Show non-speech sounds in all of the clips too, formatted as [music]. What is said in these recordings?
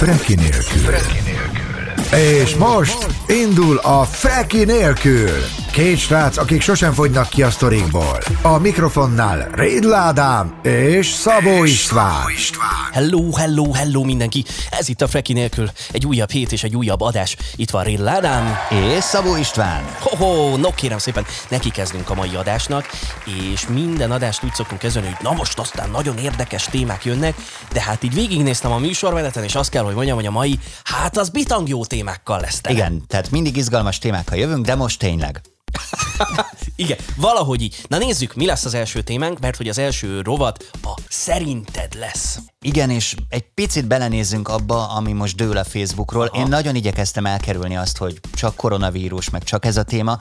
Freki nélkül. Freki nélkül. És most indul a Freki nélkül. Két srác, akik sosem fogynak ki a sztorikból. A mikrofonnál Rédl Ádám és Szabó István. Hello, hello, hello mindenki! Ez itt a Freki nélkül. Egy újabb hét és egy újabb adás. Itt van Rédl Ádám. És Szabó István. Ho-ho, no kérem szépen, neki kezdünk a mai adásnak, és minden adást úgy szoktunk kezdeni, hogy na most aztán nagyon érdekes témák jönnek, de hát így végignéztem a műsormeneten, és azt kell, hogy mondjam, hogy a mai, hát az bitang jó témákkal lesz tele. Igen, tehát mindig izgalmas témákkal jövünk, de most tényleg. [laughs] Igen, valahogy így. Na nézzük, mi lesz az első témánk, mert hogy az első rovat a szerinted lesz. Igen, és egy picit belenézzünk abba, ami most dől a Facebookról. Aha. Én nagyon igyekeztem elkerülni azt, hogy csak koronavírus, meg csak ez a téma,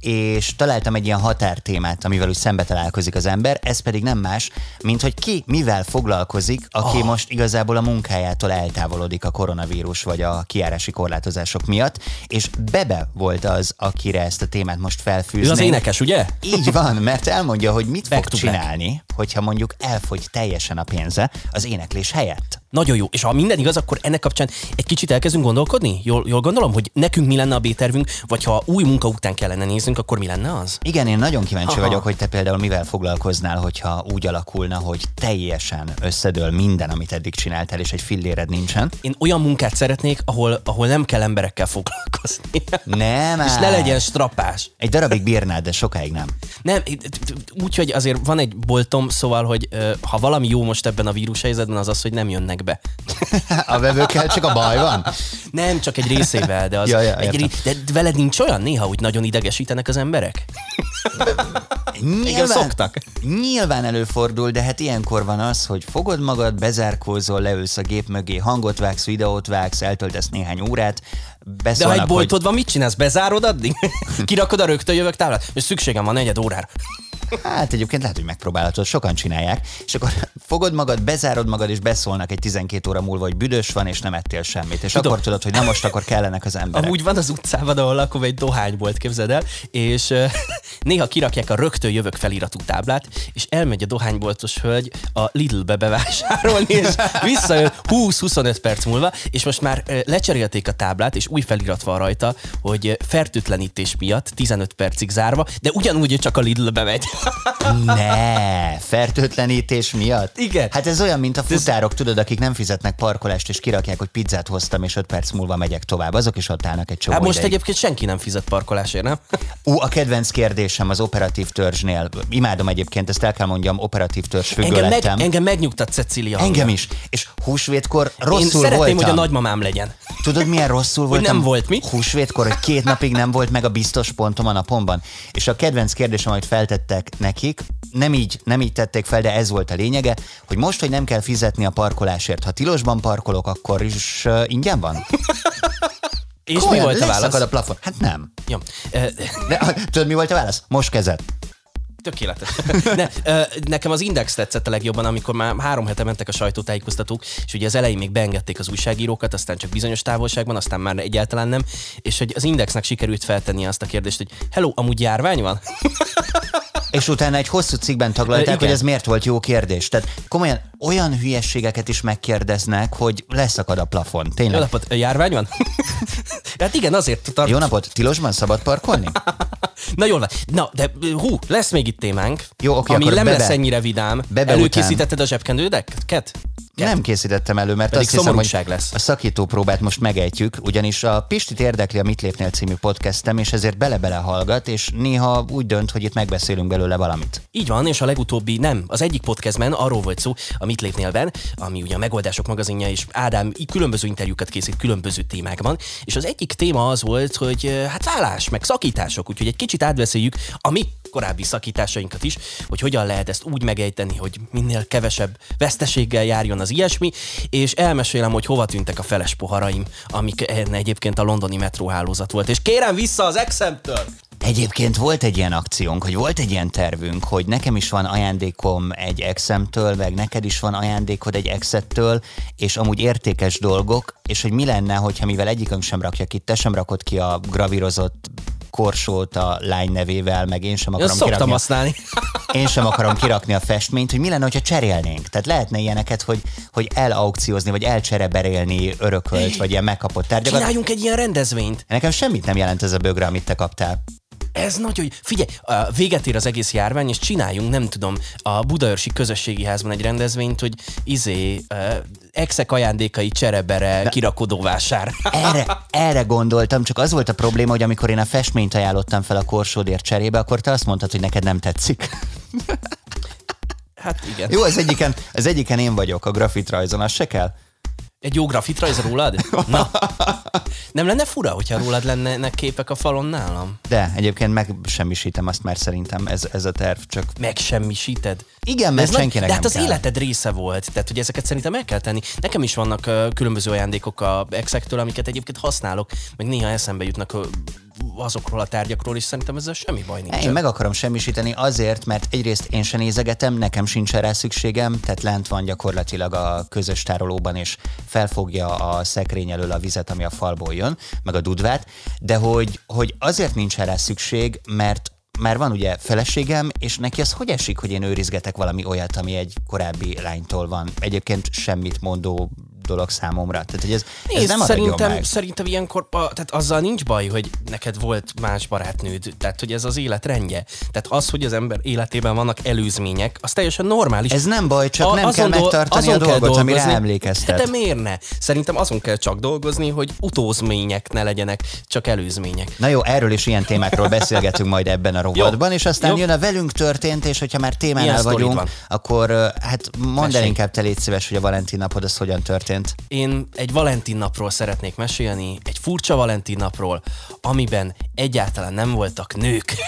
és találtam egy ilyen határtémát, amivel úgy szembe találkozik az ember, ez pedig nem más, mint hogy ki mivel foglalkozik, aki oh. most igazából a munkájától eltávolodik a koronavírus vagy a kiárási korlátozások miatt, és Bebe volt az, akire ezt a témát most felfűzni. Ő az énekes, ugye? Így van, mert elmondja, hogy mit back fog csinálni, hogyha mondjuk elfogy teljesen a pénze az éneklés helyett. Nagyon jó. És ha minden igaz, akkor ennek kapcsán egy kicsit elkezdünk gondolkodni? Jól, jól gondolom, hogy nekünk mi lenne a B-tervünk, vagy ha új munka után kellene néznünk, akkor mi lenne az? Igen, én nagyon kíváncsi Aha. vagyok, hogy te például mivel foglalkoznál, hogyha úgy alakulna, hogy teljesen összedől minden, amit eddig csináltál, és egy filléred nincsen. Én olyan munkát szeretnék, ahol, ahol nem kell emberekkel foglalkozni. Nem. [laughs] és ne legyen strapás. Egy darabig bírnád, de sokáig nem. Nem, úgyhogy azért van egy boltom, szóval, hogy ha valami jó most ebben a vírus helyzetben, az az, hogy nem jönnek be. a vevőkkel csak a baj van? Nem, csak egy részével, de, az ja, ja, egy ré... de veled nincs olyan néha, hogy nagyon idegesítenek az emberek? Nyilván, Igen, szoktak. Nyilván előfordul, de hát ilyenkor van az, hogy fogod magad, bezárkózol, leülsz a gép mögé, hangot vágsz, videót vágsz, eltöltesz néhány órát, De ha egy boltod hogy... van, mit csinálsz? Bezárod addig? [laughs] Kirakod a rögtön jövök táblát? És szükségem van negyed órára. Hát egyébként lehet, hogy megpróbálhatod, sokan csinálják, és akkor fogod magad, bezárod magad, és beszólnak egy 12 óra múlva, hogy büdös van, és nem ettél semmit. És Tudom. akkor tudod, hogy nem most akkor kellenek az emberek. Amúgy van az utcában, ahol lakom, egy dohánybolt, képzeld el, és [laughs] néha kirakják a rögtön jövök feliratú táblát, és elmegy a dohányboltos hölgy a Lidl-be bevásárolni, és visszajön 20-25 perc múlva, és most már uh, lecserélték a táblát, és új felirat van rajta, hogy fertőtlenítés miatt 15 percig zárva, de ugyanúgy csak a Lidl-be megy. [laughs] Ne, fertőtlenítés miatt? Igen. Hát ez olyan, mint a futárok, tudod, akik nem fizetnek parkolást, és kirakják, hogy pizzát hoztam, és 5 perc múlva megyek tovább. Azok is ott állnak egy csomó Hát most ideig. egyébként senki nem fizet parkolásért, nem? Ú, a kedvenc kérdésem az operatív törzsnél. Imádom egyébként, ezt el kell mondjam, operatív törzs függő engem, lettem. meg, engem megnyugtat Cecília. Engem is. És húsvétkor rosszul Én szeretném, voltam. hogy a nagymamám legyen. Tudod, milyen rosszul Hogy [laughs] voltam? nem volt mi? Húsvétkor, hogy két napig nem volt meg a biztos pontom a napomban. És a kedvenc kérdésem, amit feltettek nekik, nem így, nem így tették fel, de ez volt a lényege, hogy most, hogy nem kell fizetni a parkolásért, ha tilosban parkolok, akkor is uh, ingyen van? És Olyan, mi volt a válasz? a plafon. Hát nem. Jó. De, tudod, mi volt a válasz? Most kezed. Tökéletes. [laughs] ne, nekem az Index tetszett a legjobban, amikor már három hete mentek a sajtótájékoztatók, és ugye az elején még beengedték az újságírókat, aztán csak bizonyos távolságban, aztán már egyáltalán nem, és hogy az Indexnek sikerült feltenni azt a kérdést, hogy hello, amúgy járvány van? [laughs] És utána egy hosszú cikkben taglalták, hogy ez miért volt jó kérdés. Tehát komolyan olyan hülyességeket is megkérdeznek, hogy leszakad a plafon. Tényleg. Jó napot, járvány van? [laughs] hát igen, azért tart... Jó napot, tilosban szabad parkolni? [laughs] Na jól van. Na, de hú, lesz még itt témánk, Jó, oké, ami nem lesz ennyire vidám. Bebe Előkészítetted a zsebkendődeket? Nem készítettem elő, mert Pedig azt hiszem, hogy lesz. a szakító próbát most megejtjük, ugyanis a Pistit érdekli a Mit lépnél című podcastem, és ezért bele-bele hallgat, és néha úgy dönt, hogy itt megbeszélünk belőle valamit. Így van, és a legutóbbi nem. Az egyik podcastben arról volt szó, a Mit lépnélben, ami ugye a Megoldások magazinja, és Ádám különböző interjúkat készít különböző témákban, és az egyik téma az volt, hogy eh, hát vállás, meg szakítások, úgyhogy egy kicsit átbeszéljük a mi korábbi szakításainkat is, hogy hogyan lehet ezt úgy megejteni, hogy minél kevesebb veszteséggel járjon az ilyesmi, és elmesélem, hogy hova tűntek a feles poharaim, amik egyébként a londoni metróhálózat volt. És kérem vissza az exemtől! Egyébként volt egy ilyen akciónk, hogy volt egy ilyen tervünk, hogy nekem is van ajándékom egy exemtől, meg neked is van ajándékod egy exettől, és amúgy értékes dolgok, és hogy mi lenne, hogyha mivel egyikünk sem rakja ki, te sem rakod ki a gravírozott korsót a lány nevével, meg én sem akarom szoktam kirakni. használni. [laughs] Én sem akarom kirakni a festményt, hogy mi lenne, hogyha cserélnénk. Tehát lehetne ilyeneket, hogy, hogy elaukciózni, vagy elcsereberélni örökölt, vagy ilyen megkapott tárgyakat. Csináljunk egy ilyen rendezvényt. Nekem semmit nem jelent ez a bögre, amit te kaptál. Ez nagyon jó. Figyelj, véget ér az egész járvány, és csináljunk, nem tudom, a Budaörsi Közösségi Házban egy rendezvényt, hogy izé, exek ajándékai cserebere kirakodóvásár. Erre, erre gondoltam, csak az volt a probléma, hogy amikor én a festményt ajánlottam fel a korsódért cserébe, akkor te azt mondtad, hogy neked nem tetszik. Hát igen. Jó, az egyiken, az egyiken én vagyok a grafitrajzon, az se kell. Egy jó grafitrajz rólad? Na. [laughs] Nem lenne fura, hogyha rólad lennének képek a falon nálam? De egyébként megsemmisítem azt már szerintem ez, ez a terv, csak Megsemmisíted? igen, mert Ez senkinek De hát az kell. életed része volt, tehát hogy ezeket szerintem meg kell tenni. Nekem is vannak uh, különböző ajándékok a exektől, amiket egyébként használok, meg néha eszembe jutnak uh, azokról a tárgyakról, és szerintem ezzel semmi baj nincs. Én meg akarom semmisíteni azért, mert egyrészt én se nézegetem, nekem sincs rá szükségem, tehát lent van gyakorlatilag a közös tárolóban, és felfogja a szekrény elől a vizet, ami a falból jön, meg a dudvát, de hogy, hogy azért nincs rá szükség, mert már van ugye feleségem, és neki az hogy esik, hogy én őrizgetek valami olyat, ami egy korábbi lánytól van. Egyébként semmit mondó dolog számomra. Tehát, hogy ez, ez Nézd, nem maradjon szerintem, meg. szerintem ilyenkor, a, tehát azzal nincs baj, hogy neked volt más barátnőd, tehát hogy ez az élet rendje. Tehát az, hogy az ember életében vannak előzmények, az teljesen normális. Ez nem baj, csak A- nem kell megtartani a azon kell dolgot, amire dolgozni. emlékeztet. De miért ne? Szerintem azon kell csak dolgozni, hogy utózmények ne legyenek, csak előzmények. Na jó, erről is ilyen témákról [laughs] beszélgetünk majd ebben a rovatban, és aztán Jó. jön a velünk történt, és hogyha már témánál Milyen vagyunk, van? akkor hát mondd el inkább te légy szíves, hogy a Valentin napod az hogyan történt. Én egy Valentin napról szeretnék mesélni, egy furcsa Valentin napról, amiben egyáltalán nem voltak nők. [laughs]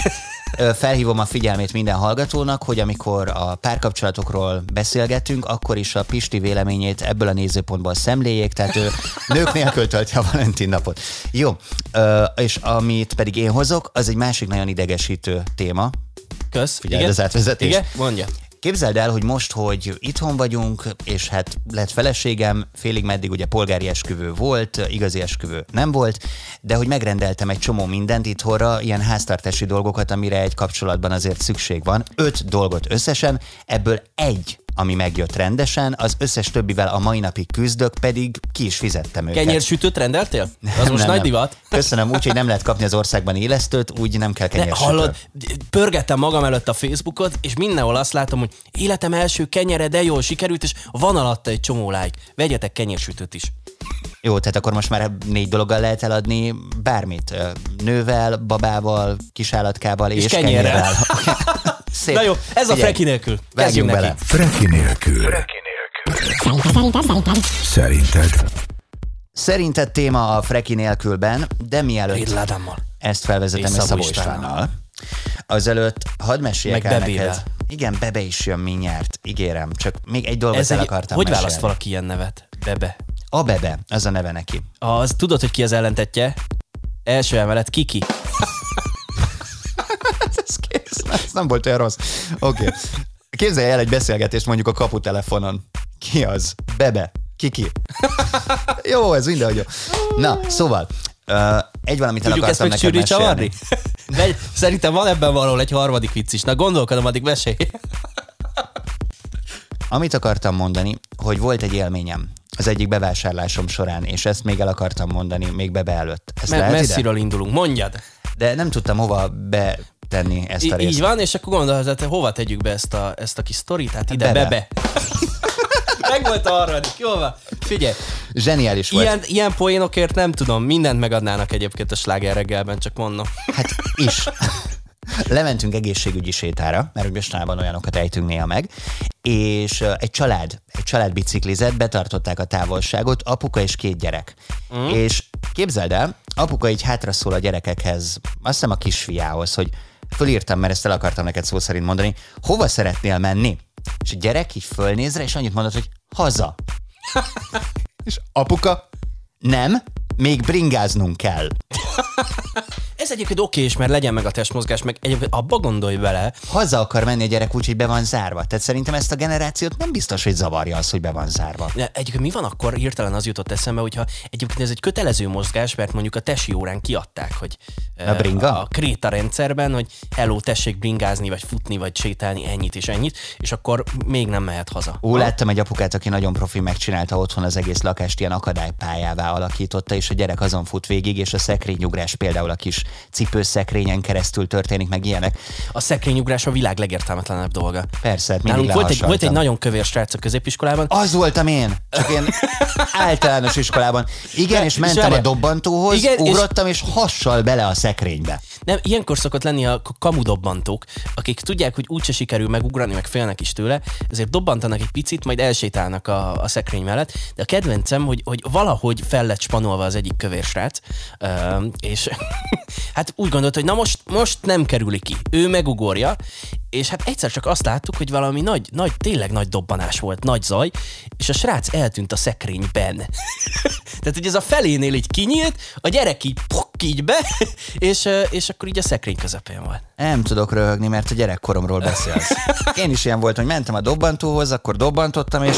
Felhívom a figyelmét minden hallgatónak, hogy amikor a párkapcsolatokról beszélgetünk, akkor is a Pisti véleményét ebből a nézőpontból szemléljék, tehát ő nők nélkül tölti a Valentin napot. Jó, és amit pedig én hozok, az egy másik nagyon idegesítő téma, Kösz. Figyeld az átvezetést. Igen, mondja. Képzeld el, hogy most, hogy itthon vagyunk, és hát lett feleségem, félig meddig ugye polgári esküvő volt, igazi esküvő nem volt, de hogy megrendeltem egy csomó mindent itthonra, ilyen háztartási dolgokat, amire egy kapcsolatban azért szükség van. Öt dolgot összesen, ebből egy ami megjött rendesen, az összes többivel a mai napig küzdök, pedig ki is fizettem őket. Kenyérsütőt rendeltél? Az [laughs] most Nem, nagy nem. divat. Köszönöm, úgyhogy nem lehet kapni az országban élesztőt, úgy nem kell De kenyérsütő. hallod, pörgettem magam előtt a Facebookot, és mindenhol azt látom, hogy életem első kenyere, de jól sikerült, és van alatta egy csomó like. Vegyetek kenyérsütőt is. Jó, tehát akkor most már négy dologgal lehet eladni bármit. Nővel, babával, kisállatkával és, kenyérrel. [laughs] Szép. Na jó, ez a freki nélkül. Vágjunk bele. Freki nélkül. Szerinted? Szerinted téma a freki nélkülben, de mielőtt ezt felvezetem És egy Szabó Istvánnal. Istvánnal, azelőtt hadd meséljek Meg el Bebével. neked. Igen, Bebe is jön mindjárt, ígérem. Csak még egy dolgot Ez el egy, akartam hogy mesélni. választ valaki ilyen nevet? Bebe. A Bebe, az a neve neki. Az, tudod, hogy ki az ellentetje? Első emelet, Kiki. [laughs] Ez nem volt olyan rossz. Oké. Okay. Képzelj el egy beszélgetést mondjuk a kaputelefonon. Ki az? Bebe. Kiki. jó, ez mindenhogy jó. Na, szóval, uh, egy valamit el ezt akartam meg neked mesélni. szerintem van ebben valahol egy harmadik vicc is. Na gondolkodom, addig mesélj. Amit akartam mondani, hogy volt egy élményem az egyik bevásárlásom során, és ezt még el akartam mondani, még Bebe előtt. Ezt Me- lehet ide? messziről indulunk, mondjad. De nem tudtam hova betenni ezt a I- részt. így van, és akkor gondolod, hogy hova tegyük be ezt a, ezt a kis sztorit? Hát ide, Bebe. bebe. [laughs] Meg volt a harmadik, jó van. Figyelj, Zseniális volt. ilyen, ilyen poénokért nem tudom, mindent megadnának egyébként a sláger reggelben, csak mondom. Hát is. [laughs] Lementünk egészségügyi sétára, mert hogy mostanában olyanokat ejtünk néha meg, és egy család, egy család biciklizett, betartották a távolságot, apuka és két gyerek. Mm. És képzeld el, apuka így hátra szól a gyerekekhez, azt hiszem a kisfiához, hogy fölírtam, mert ezt el akartam neked szó szerint mondani, hova szeretnél menni? És a gyerek így fölnéz rá, és annyit mondott, hogy haza. és apuka, nem, még bringáznunk kell. Ez egyébként oké is, mert legyen meg a testmozgás, meg egyébként abba gondolj bele. Haza akar menni a gyerek úgy, hogy be van zárva. Tehát szerintem ezt a generációt nem biztos, hogy zavarja az, hogy be van zárva. De egyébként mi van akkor, hirtelen az jutott eszembe, hogyha egyébként ez egy kötelező mozgás, mert mondjuk a tesi órán kiadták, hogy A bringa? a, a kréta rendszerben, hogy hello, tessék bringázni, vagy futni, vagy sétálni ennyit és ennyit, és akkor még nem mehet haza. Ó, láttam egy apukát, aki nagyon profi megcsinálta otthon az egész lakást, ilyen akadálypályává alakította, és a gyerek azon fut végig, és a szekrényugrás például a kis cipőszekrényen keresztül történik, meg ilyenek. A szekrényugrás a világ legértelmetlenebb dolga. Persze, hát mindig Nálunk volt egy, volt egy nagyon kövér srác a középiskolában, Az voltam én, csak én általános iskolában. Igen, és mentem a várjál. dobbantóhoz, Igen, és- ugrottam, és hassal bele a szekrénybe. Nem, ilyenkor szokott lenni a kamudobbantók, akik tudják, hogy úgyse sikerül megugrani, meg félnek is tőle, ezért dobbantanak egy picit, majd elsétálnak a, a szekrény mellett. De a kedvencem, hogy, hogy valahogy fel lett spanolva az egyik kövér srác, és hát úgy gondolt, hogy na most, most nem kerüli ki. Ő megugorja, és hát egyszer csak azt láttuk, hogy valami nagy, nagy, tényleg nagy dobbanás volt, nagy zaj, és a srác eltűnt a szekrényben. [laughs] Tehát, hogy ez a felénél így kinyílt, a gyerek így pok, így be, [laughs] és, és akkor így a szekrény közepén volt. Nem tudok röhögni, mert a gyerekkoromról beszélsz. Én is ilyen voltam, hogy mentem a dobbantóhoz, akkor dobbantottam, és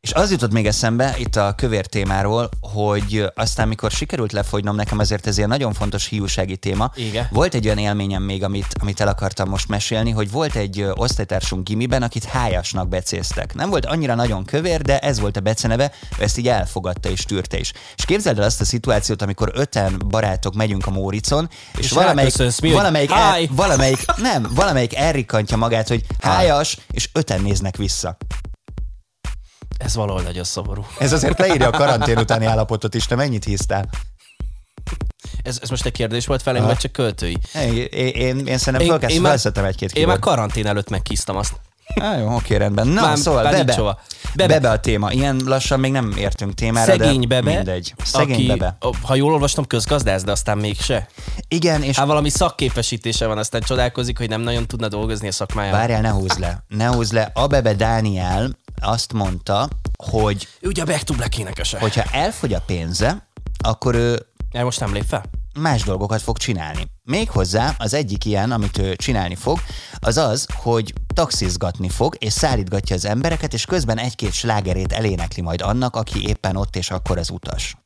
És az jutott még eszembe itt a kövér témáról, hogy aztán mikor sikerült lefogynom, nekem azért ez ilyen nagyon fontos hiúsági téma. Igen. Volt egy olyan élményem még, amit, amit el akartam most mesélni, hogy volt egy osztálytársunk gimiben, akit hájasnak becéztek. Nem volt annyira nagyon kövér, de ez volt a beceneve, ő ezt így elfogadta és tűrte is. És képzeld el azt a szituációt, amikor öten barátok megyünk a Móricon, és, És valamelyik, mi, valamelyik, el, valamelyik, nem, valamelyik elrikantja magát, hogy hájas, és öten néznek vissza. Ez valahol nagyon szomorú. Ez azért leírja a karantén utáni állapotot is, te mennyit hisztál? Ez, ez most egy kérdés volt felém, vagy csak költői? Én, én, én szerintem fölkezd, már- felszettem egy-két Én már karantén előtt megkisztam azt. Á, jó, oké, rendben. Na, Már- szóval bebe. hova. bebe. Bebe. a téma. Ilyen lassan még nem értünk témára, Szegény de bebe, mindegy. Szegény aki, bebe. ha jól olvastam, közgazdász, de aztán mégse. Igen, és Hát valami szakképesítése van, aztán csodálkozik, hogy nem nagyon tudna dolgozni a szakmájában. várjál, ne húzd le. Ne húzd le. A bebe Dániel azt mondta, hogy Ő ugye a Back to Black énekese. Hogy... hogyha elfogy a pénze, akkor ő El most nem lép fel? más dolgokat fog csinálni. Méghozzá az egyik ilyen, amit ő csinálni fog, az az, hogy taxizgatni fog, és szállítgatja az embereket, és közben egy-két slágerét elénekli majd annak, aki éppen ott és akkor az utas.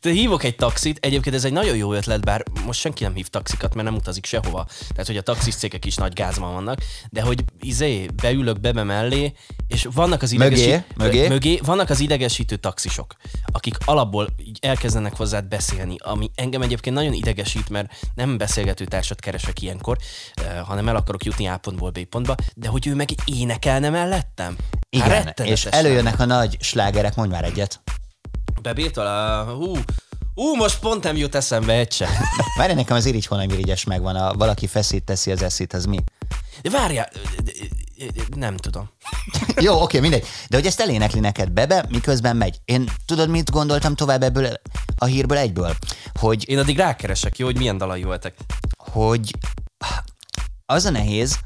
De hívok egy taxit, egyébként ez egy nagyon jó ötlet, bár most senki nem hív taxikat, mert nem utazik sehova. Tehát, hogy a taxis cégek is nagy gázban vannak, de hogy izé, beülök bebe mellé, és vannak az Mögé, idegesítő, mögé. mögé, vannak az idegesítő taxisok, akik alapból így elkezdenek hozzád beszélni, ami engem egyébként nagyon idegesít, mert nem beszélgető társat keresek ilyenkor, eh, hanem el akarok jutni A pontból B pontba, de hogy ő meg énekelne mellettem. Hát Igen, rettenetes és előjönnek a nagy slágerek, mondj már egyet. Bebétől a... Hú, hú, most pont nem jut eszembe egy se. Várj, nekem az irigy hónamirigyes megvan, a valaki feszít teszi az eszét, az mi? De várjál, nem tudom. [laughs] Jó, oké, mindegy. De hogy ezt elénekli neked bebe, miközben megy. Én tudod, mit gondoltam tovább ebből a hírből egyből? Hogy Én addig rákeresek, jó, hogy milyen dalai voltak. hogy az a nehéz,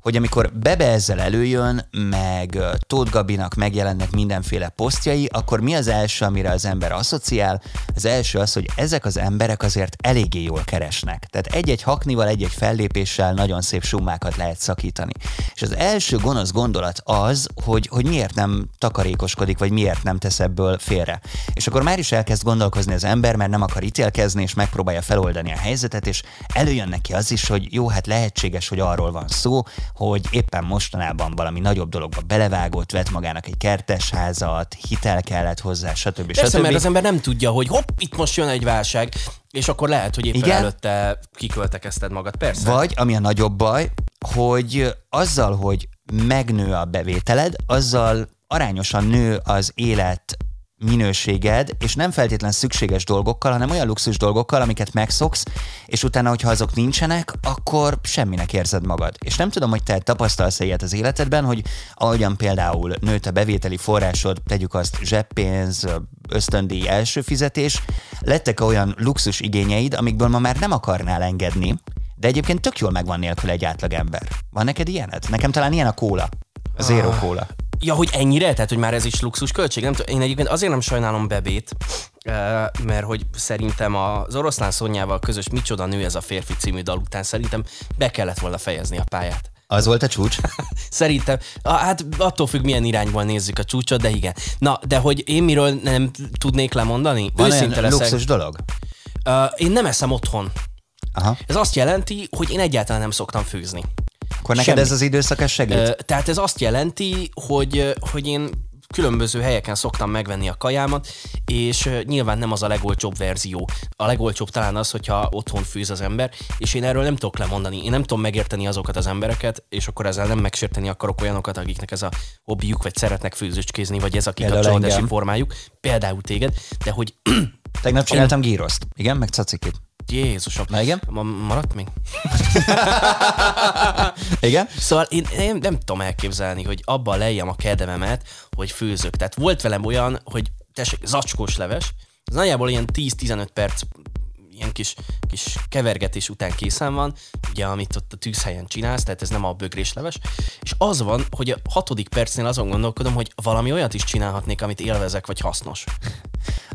hogy amikor Bebe ezzel előjön, meg Tóth Gabinak megjelennek mindenféle posztjai, akkor mi az első, amire az ember asszociál? Az első az, hogy ezek az emberek azért eléggé jól keresnek. Tehát egy-egy haknival, egy-egy fellépéssel nagyon szép summákat lehet szakítani. És az első gonosz gondolat az, hogy, hogy miért nem takarékoskodik, vagy miért nem tesz ebből félre. És akkor már is elkezd gondolkozni az ember, mert nem akar ítélkezni, és megpróbálja feloldani a helyzetet, és előjön neki az is, hogy jó, hát lehetséges, hogy arról van szó, hogy éppen mostanában valami nagyobb dologba belevágott, vett magának egy kertesházat, hitel kellett hozzá, stb. Persze, stb. mert az ember nem tudja, hogy hopp, itt most jön egy válság, és akkor lehet, hogy éppen Igen. előtte kiköltekezted magad. Persze. Vagy, ami a nagyobb baj, hogy azzal, hogy megnő a bevételed, azzal arányosan nő az élet minőséged, és nem feltétlen szükséges dolgokkal, hanem olyan luxus dolgokkal, amiket megszoksz, és utána, hogyha azok nincsenek, akkor semminek érzed magad. És nem tudom, hogy te tapasztalsz ilyet az életedben, hogy ahogyan például nőtt a bevételi forrásod, tegyük azt zseppénz, ösztöndíj, első fizetés, lettek olyan luxus igényeid, amikből ma már nem akarnál engedni, de egyébként tök jól megvan nélkül egy átlagember. Van neked ilyened? Nekem talán ilyen a kóla. Zero Cola. Ja, hogy ennyire? Tehát, hogy már ez is luxus költség? Nem tudom, én egyébként azért nem sajnálom Bebét, eh, mert hogy szerintem az oroszlán Szonyával közös Micsoda nő ez a férfi című dal után szerintem be kellett volna fejezni a pályát. Az volt a csúcs? [laughs] Szerintem, hát attól függ, milyen irányból nézzük a csúcsot, de igen. Na, de hogy én miről nem tudnék lemondani? Van Őszinte olyan leszek. luxus dolog? Uh, én nem eszem otthon. Aha. Ez azt jelenti, hogy én egyáltalán nem szoktam főzni. Akkor neked Semmi. ez az időszak ez segít? Ö, Tehát ez azt jelenti, hogy, hogy én különböző helyeken szoktam megvenni a kajámat, és nyilván nem az a legolcsóbb verzió. A legolcsóbb talán az, hogyha otthon főz az ember, és én erről nem tudok lemondani. Én nem tudom megérteni azokat az embereket, és akkor ezzel nem megsérteni akarok olyanokat, akiknek ez a hobbiuk, vagy szeretnek főzőcskézni, vagy ez a kikapcsolódási formájuk. Például téged, de hogy Tegnap [clears throat] csináltam gíroszt. Igen, meg cacikit. Jézusom. Na igen? Ma- Maradt még? [laughs] Igen? Szóval én, én nem tudom elképzelni, hogy abban lejjem a kedvemet, hogy főzök. Tehát volt velem olyan, hogy tessék, zacskós leves, ez nagyjából ilyen 10-15 perc ilyen kis, kis kevergetés után készen van, ugye, amit ott a tűzhelyen csinálsz, tehát ez nem a bögrés leves, és az van, hogy a hatodik percnél azon gondolkodom, hogy valami olyat is csinálhatnék, amit élvezek, vagy hasznos.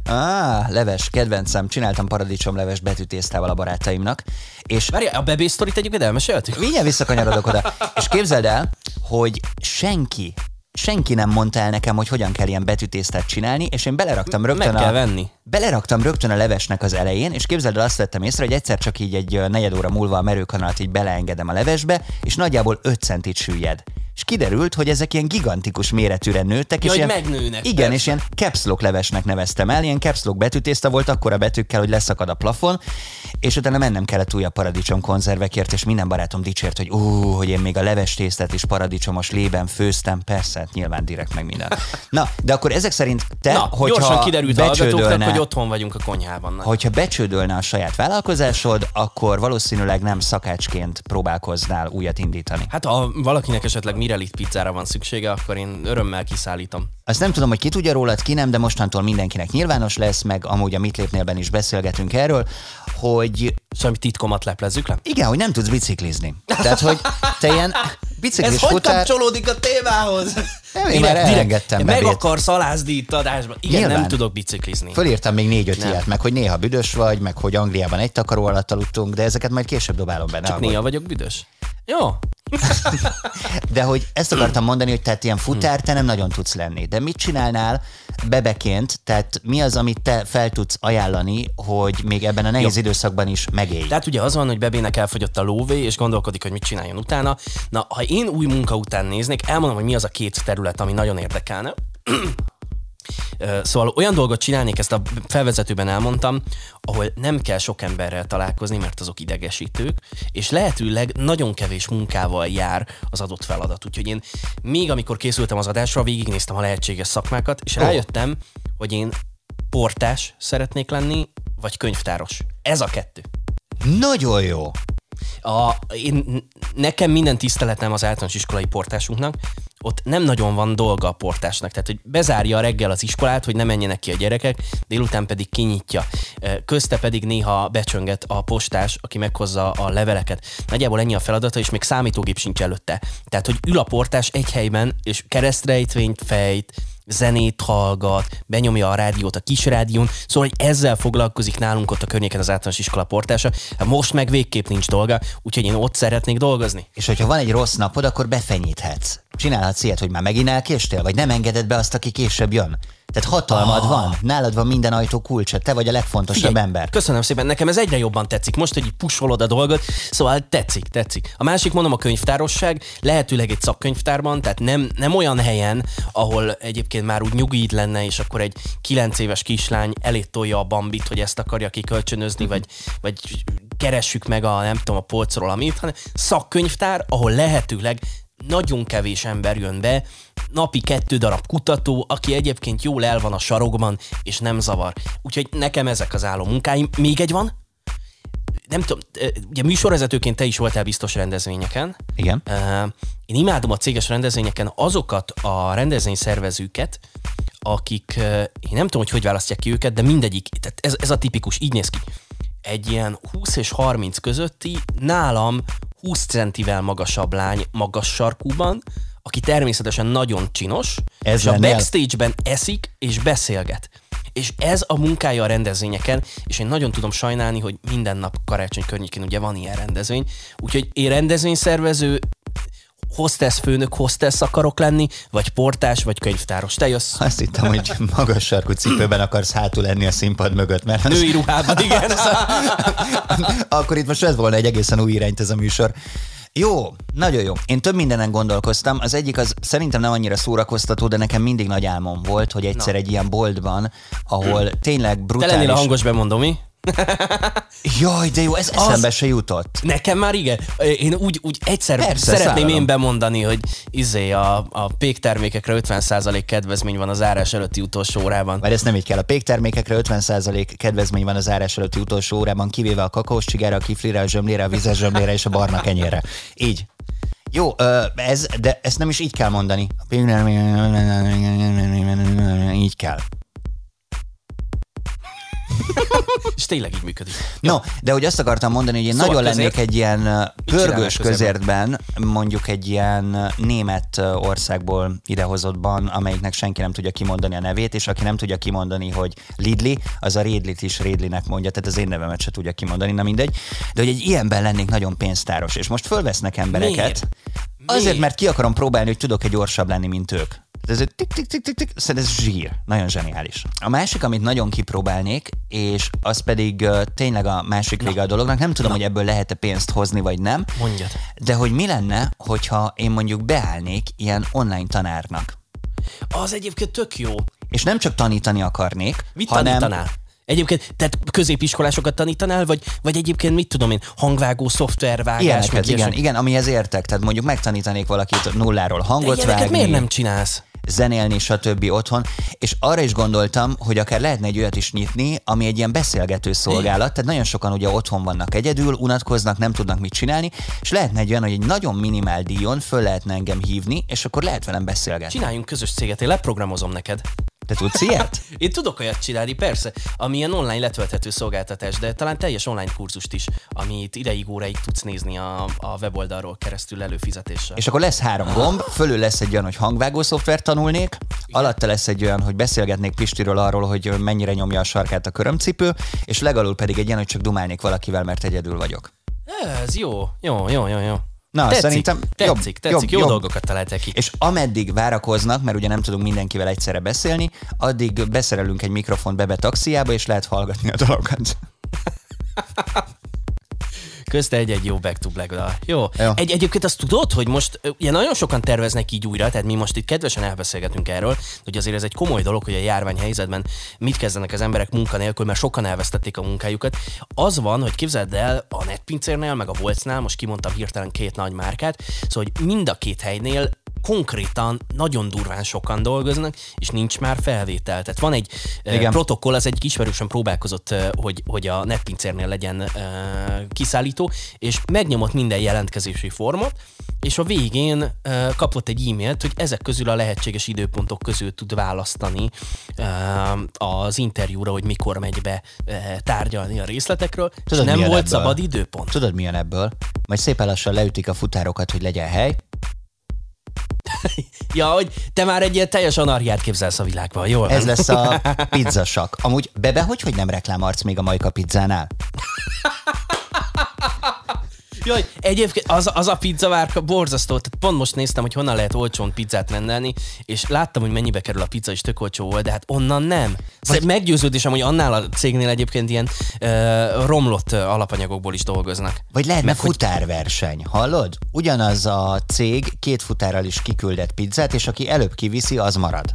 Á, leves, kedvencem. Csináltam paradicsomleves betűtésztával a barátaimnak, és Várj, a bebé sztorit egyébként elmeséltük? Mindjárt visszakanyarodok oda. És képzeld el, hogy senki, senki nem mondta el nekem, hogy hogyan kell ilyen betűtésztát csinálni, és én beleraktam rögtön Meg kell a, venni. Beleraktam rögtön a levesnek az elején, és képzeld el, azt vettem észre, hogy egyszer csak így egy negyed óra múlva a merőkanalat így beleengedem a levesbe, és nagyjából 5 centit süllyed. És kiderült, hogy ezek ilyen gigantikus méretűre nőttek. Ja, és hogy ilyen, megnőnek, Igen, persze. és ilyen caps lock levesnek neveztem el, ilyen caps lock betűtészta volt, akkor a betűkkel, hogy leszakad a plafon, és utána mennem kellett újabb paradicsom konzervekért, és minden barátom dicsért, hogy ú, hogy én még a leves tésztát is paradicsomos lében főztem, persze, hát nyilván direkt meg minden. Na, de akkor ezek szerint te, Na, hogyha gyorsan kiderült a becsődölne- hogy otthon vagyunk a konyhában. Na. Hogyha becsődölne a saját vállalkozásod, akkor valószínűleg nem szakácsként próbálkoznál újat indítani. Hát ha valakinek esetleg Mirelit pizzára van szüksége, akkor én örömmel kiszállítom. Azt nem tudom, hogy ki tudja rólad, ki nem, de mostantól mindenkinek nyilvános lesz, meg amúgy a Mit lépnélben is beszélgetünk erről, hogy Szóval titkomat leplezzük le? igen, hogy nem tudsz biciklizni. Tehát, hogy te ilyen [laughs] biciklis futár... kapcsolódik a témához? Nem, én már elengedtem Meg bebét. akarsz alázni itt adásban. Igen, Nyilván. nem tudok biciklizni. Fölírtam még négy-öt ilyet, meg hogy néha büdös vagy, meg hogy Angliában egy takaró alatt aludtunk, de ezeket majd később dobálom benne. Csak néha vagyok büdös. Jó. De hogy ezt akartam mondani, hogy tehát ilyen futár te nem nagyon tudsz lenni. De mit csinálnál bebeként, tehát mi az, amit te fel tudsz ajánlani, hogy még ebben a nehéz időszakban is megélj? Tehát ugye az van, hogy Bebének elfogyott a lóvé, és gondolkodik, hogy mit csináljon utána. Na, ha én új munka után néznék, elmondom, hogy mi az a két terület, ami nagyon érdekelne. Szóval olyan dolgot csinálnék, ezt a felvezetőben elmondtam, ahol nem kell sok emberrel találkozni, mert azok idegesítők, és lehetőleg nagyon kevés munkával jár az adott feladat. Úgyhogy én még amikor készültem az adásra, végignéztem a lehetséges szakmákat, és rájöttem, hogy én portás szeretnék lenni, vagy könyvtáros. Ez a kettő. Nagyon jó. A, én, nekem minden tiszteletem az általános iskolai portásunknak, ott nem nagyon van dolga a portásnak, tehát hogy bezárja a reggel az iskolát, hogy ne menjenek ki a gyerekek, délután pedig kinyitja. Közte pedig néha becsönget a postás, aki meghozza a leveleket. Nagyjából ennyi a feladata, és még számítógép sincs előtte. Tehát, hogy ül a portás egy helyben, és keresztrejtvényt fejt, zenét hallgat, benyomja a rádiót a kis rádión, szóval hogy ezzel foglalkozik nálunk ott a környéken az általános iskola portása. Hát most meg végképp nincs dolga, úgyhogy én ott szeretnék dolgozni. És hogyha van egy rossz napod, akkor befenyíthetsz. Csinálhatsz ilyet, hogy már megint elkéstél, vagy nem engeded be azt, aki később jön. Tehát hatalmad Ah. van, nálad van minden ajtó kulcsa, te vagy a legfontosabb ember. Köszönöm szépen, nekem ez egyre jobban tetszik. Most, hogy pusolod a dolgot, szóval tetszik, tetszik. A másik mondom a könyvtárosság, lehetőleg egy szakkönyvtárban, tehát nem, nem olyan helyen, ahol egyébként már úgy nyugíd lenne, és akkor egy kilenc éves kislány elét tolja a bambit, hogy ezt akarja kikölcsönözni, vagy, vagy keressük meg a, nem tudom, a polcról amit, hanem szakkönyvtár, ahol lehetőleg nagyon kevés ember jön be, napi kettő darab kutató, aki egyébként jól el van a sarokban, és nem zavar. Úgyhogy nekem ezek az álló munkáim. Még egy van, nem tudom, ugye műsorvezetőként te is voltál biztos rendezvényeken. Igen. Én imádom a céges rendezvényeken azokat a rendezvényszervezőket, akik, én nem tudom, hogy hogy választják ki őket, de mindegyik, tehát ez, ez a tipikus, így néz ki. Egy ilyen 20 és 30 közötti, nálam 20 centivel magasabb lány magas sarkúban, aki természetesen nagyon csinos, Ez és a backstage-ben eszik és beszélget. És ez a munkája a rendezvényeken, és én nagyon tudom sajnálni, hogy minden nap karácsony környékén ugye van ilyen rendezvény. Úgyhogy én rendezvényszervező, hostess főnök, hostess akarok lenni, vagy portás, vagy könyvtáros. Te jössz Azt hittem, hogy magas sarkú cipőben akarsz hátul lenni a színpad mögött, mert az, női ruhában, igen. [laughs] akkor itt most ez volna egy egészen új irányt ez a műsor. Jó, nagyon jó. Én több mindenen gondolkoztam. Az egyik az szerintem nem annyira szórakoztató, de nekem mindig nagy álmom volt, hogy egyszer Na. egy ilyen boltban, ahol tényleg Te brutális... lennél a hangos bemondó, mi? [laughs] Jaj, de jó, ez eszembe se jutott. Nekem már igen. Én úgy, úgy egyszer Persze, szeretném szállalom. én bemondani, hogy izé a, a péktermékekre 50% kedvezmény van az árás előtti utolsó órában. Mert ez nem így kell. A péktermékekre 50% kedvezmény van az árás előtti utolsó órában, kivéve a kakaós csigára, a kiflire, a zsömlére, a vizes zsömlére és a barna kenyérre. Így. Jó, ez, de ezt nem is így kell mondani. Így kell. [laughs] És tényleg így működik. No, de hogy azt akartam mondani, hogy én Szóval nagyon közért- lennék egy ilyen pörgős közértben, mondjuk egy ilyen német országból idehozottban, amelyiknek senki nem tudja kimondani a nevét, és aki nem tudja kimondani, hogy Lidli, az a Rédlit is Rédlinek mondja, tehát az én nevemet se tudja kimondani, na mindegy. De hogy egy ilyenben lennék nagyon pénztáros, és most fölvesznek embereket. Miért? Azért, mert ki akarom próbálni, hogy tudok egy gyorsabb lenni, mint ők. Ez egy tik tik tik tik tik, szerintem ez zsír. Nagyon zseniális. A másik, amit nagyon kipróbálnék, és az pedig uh, tényleg a másik vége a dolognak, nem tudom, hogy ebből lehet-e pénzt hozni, vagy nem. Mondjad. De hogy mi lenne, hogyha én mondjuk beállnék ilyen online tanárnak. Az egyébként tök jó. És nem csak tanítani akarnék, Mit hanem tanítanál? Egyébként, tehát középiskolásokat tanítanál, vagy, vagy egyébként mit tudom én, hangvágó, szoftvervágás, ilyeneket, igen, ilyesmi? igen, amihez értek. Tehát mondjuk megtanítanék valakit nulláról De hangot ilyeneket vágni. miért nem csinálsz? Zenélni, stb. otthon, és arra is gondoltam, hogy akár lehetne egy olyat is nyitni, ami egy ilyen beszélgető szolgálat, tehát nagyon sokan ugye otthon vannak egyedül, unatkoznak, nem tudnak mit csinálni, és lehetne egy olyan, hogy egy nagyon minimál díjon föl lehetne engem hívni, és akkor lehet velem beszélgetni. Csináljunk közös céget, én leprogramozom neked. Te tudsz ilyet? [laughs] Én tudok olyat csinálni, persze, ami ilyen online letölthető szolgáltatás, de talán teljes online kurzust is, amit ideig óráig tudsz nézni a, a weboldalról keresztül előfizetéssel. És akkor lesz három gomb, fölül lesz egy olyan, hogy hangvágó szoftvert tanulnék, alatta lesz egy olyan, hogy beszélgetnék Pistiről arról, hogy mennyire nyomja a sarkát a körömcipő, és legalul pedig egy ilyen, hogy csak dumálnék valakivel, mert egyedül vagyok. Ez jó, jó, jó, jó, jó. Na, tetszik, szerintem tetszik, jobb, tetszik, jobb, jó jobb. dolgokat találtak ki. És ameddig várakoznak, mert ugye nem tudunk mindenkivel egyszerre beszélni, addig beszerelünk egy mikrofont Bebe taxiába, és lehet hallgatni a dolgokat. [laughs] Közte egy-egy jó back to black dal. Jó. Jó. Egy, egyébként azt tudod, hogy most ugye nagyon sokan terveznek így újra, tehát mi most itt kedvesen elbeszélgetünk erről, hogy azért ez egy komoly dolog, hogy a járványhelyzetben mit kezdenek az emberek munkanélkül, mert sokan elvesztették a munkájukat. Az van, hogy képzeld el a netpincérnél, meg a Volcnál, most kimondtam hirtelen két nagy márkát, szóval hogy mind a két helynél konkrétan nagyon durván sokan dolgoznak, és nincs már felvétel. Tehát van egy Igen. Protokoll, az egy ismerősen próbálkozott, hogy, hogy a netpincérnél legyen ö, kiszállító, és megnyomott minden jelentkezési formot, és a végén kapott egy e-mailt, hogy ezek közül a lehetséges időpontok közül tud választani az interjúra, hogy mikor megy be tárgyalni a részletekről, Tudod, és nem volt ebből? szabad időpont. Tudod, mi jön ebből? Majd szépen lassan leütik a futárokat, hogy legyen hely, [laughs] Ja, hogy te már egy ilyen teljes anarhiát képzelsz a világban, jól ez lesz a [laughs] pizzasak. Amúgy Bebe, hogy, hogy nem reklámarc még a Majka pizzánál? [laughs] Jaj, egyébként az, az a pizzavárka borzasztó. Tehát pont most néztem, hogy honnan lehet olcsón pizzát rendelni, és láttam, hogy mennyibe kerül a pizza, és tök olcsó volt, de hát onnan nem. Vagy... Meggyőződésem, hogy annál a cégnél egyébként ilyen uh, romlott alapanyagokból is dolgoznak. Vagy lehetne Meg hogy- futárverseny, hallod? Ugyanaz a cég két futárral is kiküldett pizzát, és aki előbb kiviszi, az marad.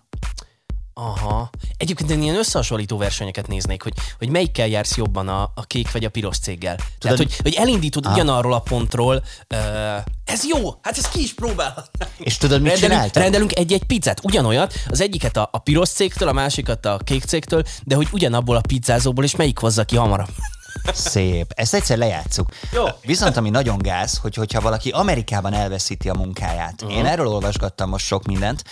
Aha. Egyébként én ilyen összehasonlító versenyeket néznék, hogy, hogy melyikkel jársz jobban a, a kék vagy a piros céggel. Tudod, Tehát, hogy, hogy elindítod Ah. ugyanarról a pontról. Uh, ez jó, hát ez ki is próbálhatná. És tudod, mit rendelünk, rendelünk egy-egy pizzát, ugyanolyat, az egyiket a, a piros cégtől, a másikat a kék cégtől, de hogy ugyanabból a pizzázóból, és melyik hozza ki hamarabb. Szép. Ezt egyszer lejátszuk. Jó. Viszont ami nagyon gáz, hogy hogyha valaki Amerikában elveszíti a munkáját, uh-huh. én erről olvasgattam most sok mindent,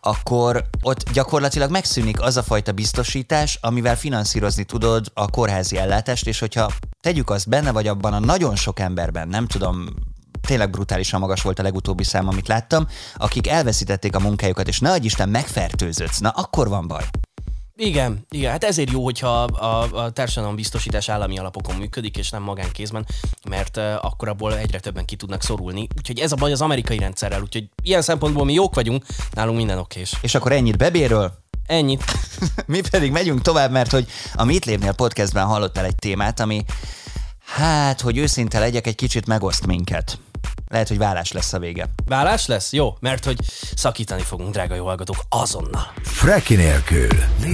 akkor ott gyakorlatilag megszűnik az a fajta biztosítás, amivel finanszírozni tudod a kórházi ellátást, és hogyha tegyük azt benne vagy abban a nagyon sok emberben, nem tudom, tényleg brutálisan magas volt a legutóbbi szám, amit láttam, akik elveszítették a munkájukat, és ne Isten, megfertőződsz, na akkor van baj. Igen, igen, hát ezért jó, hogyha a, a társadalom biztosítás állami alapokon működik, és nem magánkézben, mert uh, akkor abból egyre többen ki tudnak szorulni. Úgyhogy ez a baj az amerikai rendszerrel, úgyhogy ilyen szempontból mi jók vagyunk, nálunk minden okés. És akkor ennyit bebéről, Ennyit. [laughs] mi pedig megyünk tovább, mert hogy a Mit Lépnél podcastben hallottál egy témát, ami hát, hogy őszinte legyek, egy kicsit megoszt minket. Lehet, hogy vállás lesz a vége. Vállás lesz? Jó, mert hogy szakítani fogunk, drága jó hallgatók, azonnal. Freki nélkül.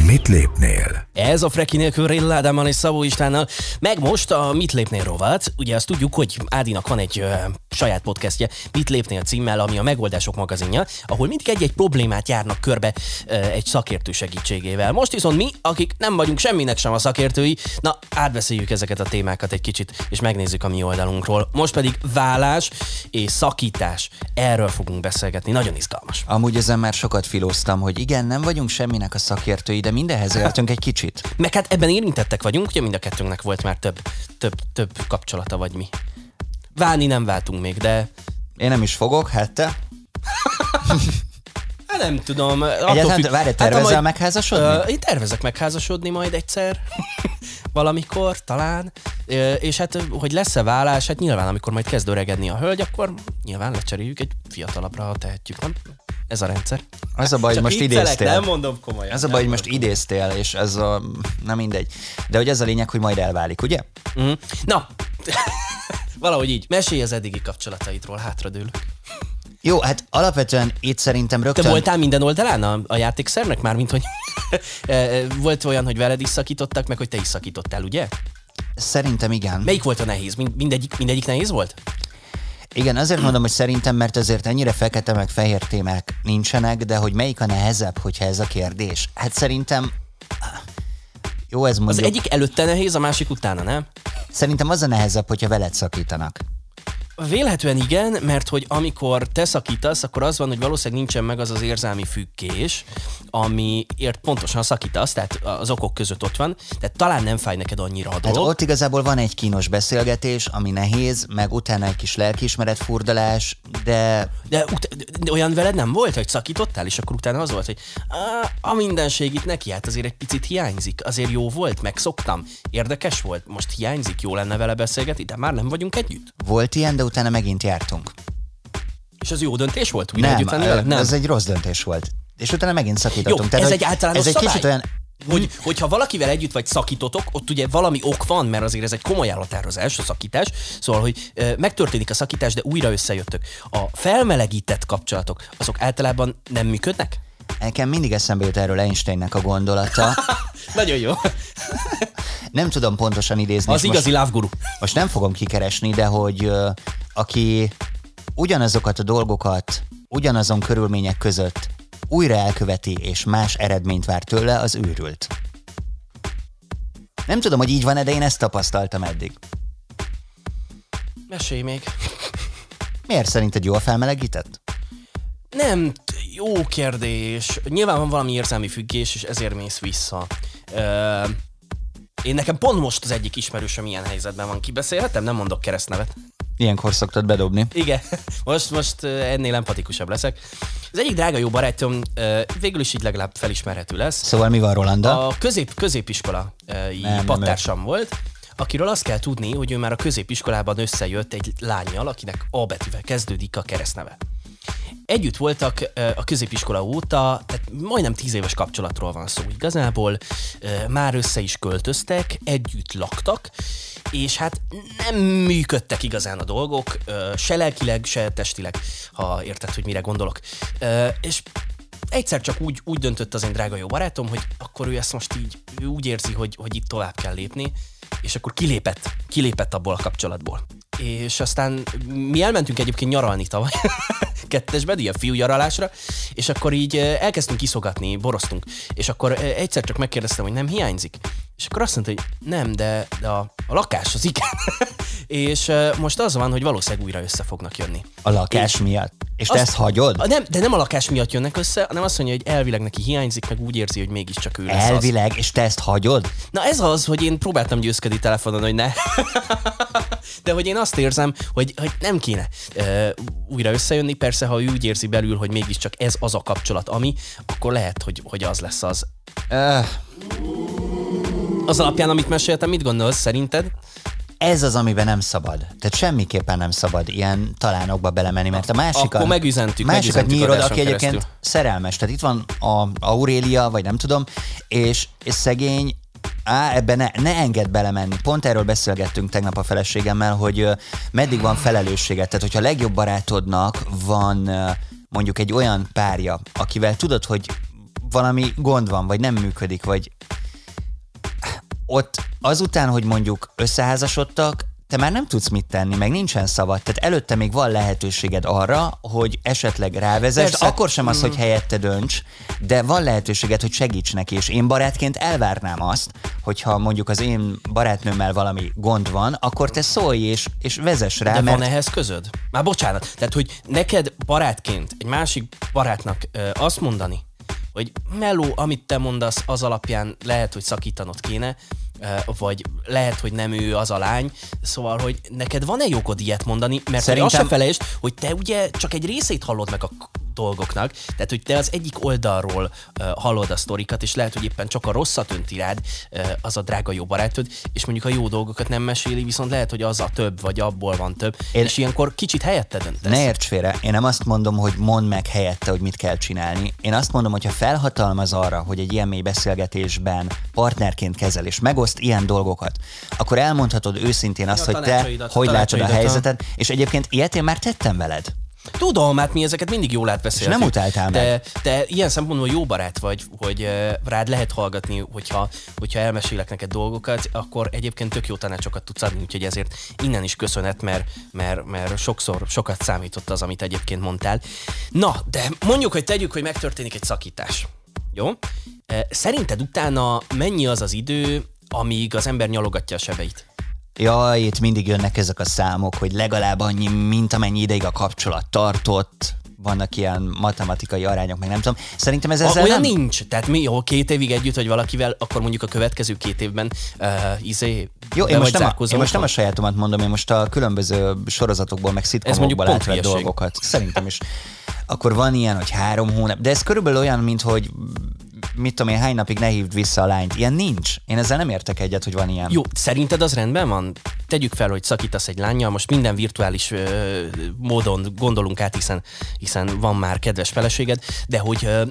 Mit lépnél? Ez a Freki nélkül Rél Ádámmal és Szabó Istvánnal. Meg most a Mit lépnél rovat. Ugye azt tudjuk, hogy Ádinak van egy ö, saját podcastje, Mit lépnél címmel, ami a Megoldások magazinja, ahol mindig egy-egy problémát járnak körbe ö, egy szakértő segítségével. Most viszont mi, akik nem vagyunk semminek sem a szakértői, na átbeszéljük ezeket a témákat egy kicsit, és megnézzük a mi oldalunkról. Most pedig vállás és szakítás. Erről fogunk beszélgetni. Nagyon izgalmas. Amúgy ezen már sokat filóztam, hogy igen, nem vagyunk semminek a szakértői, de mindenhez értünk egy kicsit. Meg hát ebben érintettek vagyunk, ugye mind a kettőnknek volt már több, több, több kapcsolata vagy mi. Válni nem váltunk még, de Én nem is fogok, hát te? [laughs] hát nem tudom. Egyáltalán, várj, hát, tervezel amaj- megházasodni? Ö, én tervezek megházasodni majd egyszer, [laughs] valamikor, talán, és hát, hogy lesz-e vállás, hát nyilván, amikor majd kezd öregedni a hölgy, akkor nyilván lecseréljük egy fiatalabbra, ha tehetjük, nem? Ez a rendszer. Az a baj, hogy most idéztél. Nem mondom komolyan. Az a baj, hogy most idéztél, és ez a... Na mindegy. De hogy ez a lényeg, hogy majd elválik, ugye? Mhm. Na, [laughs] valahogy így. Mesélj az eddigi kapcsolataidról, hátradőlök. Jó, hát alapvetően itt szerintem Te rögtön... voltál minden oldalán a, a játékszernek már, mint hogy [laughs] eh, volt olyan, hogy veled is szakítottak, meg hogy te is szakítottál, ugye? Szerintem igen. Melyik volt a nehéz? Mind- Mindegyik, mindegyik nehéz volt? Igen, azért mondom, hogy szerintem, mert azért ennyire fekete meg fehér témák nincsenek, de hogy melyik a nehezebb, hogyha ez a kérdés? Hát szerintem... Jó, ez Az mondjuk... egyik előtte nehéz, a másik utána, nem? Szerintem az a nehezebb, hogyha veled szakítanak. Vélhetően igen, mert hogy amikor te szakítasz, akkor az van, hogy valószínűleg nincsen meg az az érzelmi függés, amiért pontosan szakítasz, tehát az okok között ott van, tehát talán nem fáj neked annyira a Hát dolog. ott igazából van egy kínos beszélgetés, ami nehéz, meg utána egy kis lelkiismeret furdalás, de De, ut- de olyan veled nem volt, hogy szakítottál, és akkor utána az volt, hogy á, a mindenség itt neki, hát azért egy picit hiányzik, azért jó volt, megszoktam, érdekes volt, most hiányzik, jó lenne vele beszélgetni, de már nem vagyunk együtt. volt ilyen, de utána megint jártunk. És az jó döntés volt? Újra Nem, vele? nem, ez egy rossz döntés volt. És utána megint Jó, szakítottunk. ez egy általános Ez egy szabály? kicsit olyan... Hogy, hogyha valakivel együtt vagy szakítotok, ott ugye valami ok van, mert azért ez egy komoly elhatározás, a szakítás, szóval, hogy ö, megtörténik a szakítás, de újra összejöttök. A felmelegített kapcsolatok, azok általában nem működnek? Nekem mindig eszembe jut erről Einsteinnek a gondolata. [laughs] Nagyon jó. [laughs] Nem tudom pontosan idézni. Az igazi most, love guru. most nem fogom kikeresni, de hogy aki ugyanazokat a dolgokat ugyanazon körülmények között újra elköveti és más eredményt vár tőle, az őrült. Nem tudom, hogy így van-e, de én ezt tapasztaltam eddig. Mesélj még. Miért szerinted jól felmelegített? Nem, jó kérdés. Nyilván van valami érzelmi függés, és ezért mész vissza. Ö, én nekem pont most az egyik ismerősöm ilyen helyzetben van. Kibeszélhetem? Nem mondok keresztnevet. Ilyenkor szoktad bedobni. Igen, [laughs] most, most ennél empatikusabb leszek. Az egyik drága jó barátom végül is így legalább felismerhető lesz. Szóval mi van, Rolanda? A közép, középiskola nem pattársam volt, akiről azt kell tudni, hogy ő már a középiskolában összejött egy lányjal, akinek A betűvel kezdődik a keresztneve. Együtt voltak a középiskola óta, tehát majdnem tíz éves kapcsolatról van szó igazából, már össze is költöztek, együtt laktak, és hát nem működtek igazán a dolgok, se lelkileg, se testileg, ha érted, hogy mire gondolok. És egyszer csak úgy, úgy döntött az én drága jó barátom, hogy akkor ő ezt most így, ő úgy érzi, hogy, hogy itt tovább kell lépni, és akkor kilépett, kilépett abból a kapcsolatból. És aztán mi elmentünk egyébként nyaralni tavaly, [laughs] kettesben, ilyen fiúnyaralásra, és akkor így elkezdtünk kiszogatni, boroztunk, és akkor egyszer csak megkérdeztem, hogy nem hiányzik. És akkor azt mondta, hogy nem, de, de a, a lakás az igen. [laughs] és most az van, hogy valószínűleg újra össze fognak jönni. A lakás miatt. És te ezt hagyod? A, nem, de nem a lakás miatt jönnek össze, hanem azt mondja, hogy elvileg neki hiányzik, meg úgy érzi, hogy mégiscsak ő lesz Elvileg, az. és te ezt hagyod? Na ez az, hogy én próbáltam győzködni telefonon, hogy ne. [laughs] de hogy én azt érzem, hogy, hogy nem kéne uh, újra összejönni. Persze, ha ő úgy érzi belül, hogy mégiscsak ez az a kapcsolat, ami, akkor lehet, hogy, hogy az lesz az. Uh. Az alapján, amit meséltem, mit gondolsz szerinted? Ez az, amiben nem szabad. Tehát semmiképpen nem szabad ilyen talánokba belemenni, mert a másikat... Akkor megüzentük, másikat nyírod, aki egyébként keresztül. szerelmes. Tehát itt van a Aurélia, vagy nem tudom, és, és szegény Á, ebbe ne, ne enged belemenni. Pont erről beszélgettünk tegnap a feleségemmel, hogy meddig van felelősséget. Tehát, hogyha a legjobb barátodnak van mondjuk egy olyan párja, akivel tudod, hogy valami gond van, vagy nem működik, vagy ott azután, hogy mondjuk összeházasodtak, te már nem tudsz mit tenni, meg nincsen szabad. Tehát előtte még van lehetőséged arra, hogy esetleg rávezess, akkor sem az, hogy mm. helyette dönts, de van lehetőséged, hogy segíts neki, és én barátként elvárnám azt, hogyha mondjuk az én barátnőmmel valami gond van, akkor te szólj és, és vezess rá. De mert... van ehhez közöd? Már bocsánat, tehát hogy neked barátként egy másik barátnak ö, azt mondani, hogy meló, amit te mondasz, az alapján lehet, hogy szakítanod kéne, vagy lehet, hogy nem ő az a lány, szóval, hogy neked van-e jogod ilyet mondani, mert Szerintem... azt se felejtsd, hogy te ugye csak egy részét hallod meg a dolgoknak, tehát hogy te az egyik oldalról uh, hallod a sztorikat, és lehet, hogy éppen csak a rosszat önti rád uh, az a drága jó barátod, és mondjuk a jó dolgokat nem meséli, viszont lehet, hogy az a több, vagy abból van több, én... és ilyenkor kicsit helyette döntesz. Ne érts félre, én nem azt mondom, hogy mondd meg helyette, hogy mit kell csinálni. Én azt mondom, hogy ha felhatalmaz arra, hogy egy ilyen mély beszélgetésben partnerként kezel, és megoszt ilyen dolgokat, akkor elmondhatod őszintén azt, hogy te hogy látod a helyzetet, és egyébként ilyet én már tettem veled. Tudom, hát mi ezeket mindig jól átbeszéltük. És nem utáltál de, meg. Te ilyen szempontból jó barát vagy, hogy rád lehet hallgatni, hogyha, hogyha elmesélek neked dolgokat, akkor egyébként tök jó tanácsokat tudsz adni, úgyhogy ezért innen is köszönet, mert, mert, mert sokszor sokat számított az, amit egyébként mondtál. Na, de mondjuk, hogy tegyük, hogy megtörténik egy szakítás. Jó? Szerinted utána mennyi az az idő, amíg az ember nyalogatja a sebeit? Ja, itt mindig jönnek ezek a számok, hogy legalább annyi, mint amennyi ideig a kapcsolat tartott, vannak ilyen matematikai arányok, meg nem tudom. Szerintem ez ezzel Olyan nem... nincs. Tehát mi, jó, két évig együtt vagy valakivel, akkor mondjuk a következő két évben uh, izé, jó, én most, nem a, én most nem a sajátomat mondom, én most a különböző sorozatokból, meg szitkomokból átvett dolgokat. Szerintem is. Akkor van ilyen, hogy három hónap, de ez körülbelül olyan, mint hogy mit tudom én, hány napig ne hívd vissza a lányt. Ilyen nincs. Én ezzel nem értek egyet, hogy van ilyen. Jó, szerinted az rendben van? Tegyük fel, hogy szakítasz egy lányjal, most minden virtuális ö, módon gondolunk át, hiszen, hiszen van már kedves feleséged, de hogy ö,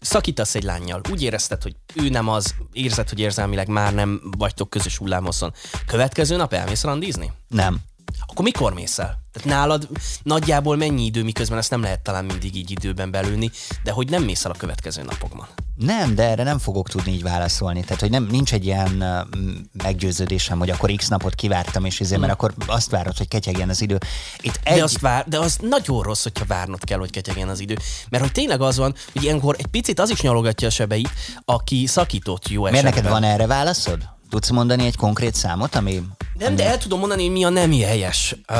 szakítasz egy lányjal, úgy érezted, hogy ő nem az, érzed, hogy érzelmileg már nem vagytok közös hullámoszon. Következő nap elmész randizni? Nem. Akkor mikor mész el? Tehát nálad nagyjából mennyi idő, miközben ezt nem lehet talán mindig így időben belülni, de hogy nem mész el a következő napokban? Nem, de erre nem fogok tudni így válaszolni. Tehát, hogy nem, nincs egy ilyen meggyőződésem, hogy akkor x napot kivártam, és ezért, mert akkor azt várod, hogy ketyegjen az idő. Itt egy... de, azt vár, de az nagyon rossz, hogyha várnod kell, hogy ketyegjen az idő. Mert hogy tényleg az van, hogy ilyenkor egy picit az is nyalogatja a sebeit, aki szakított jó esetben. Miért neked van erre válaszod? Tudsz mondani egy konkrét számot, ami... Nem, de el tudom mondani, hogy mi a nemi helyes. Uh,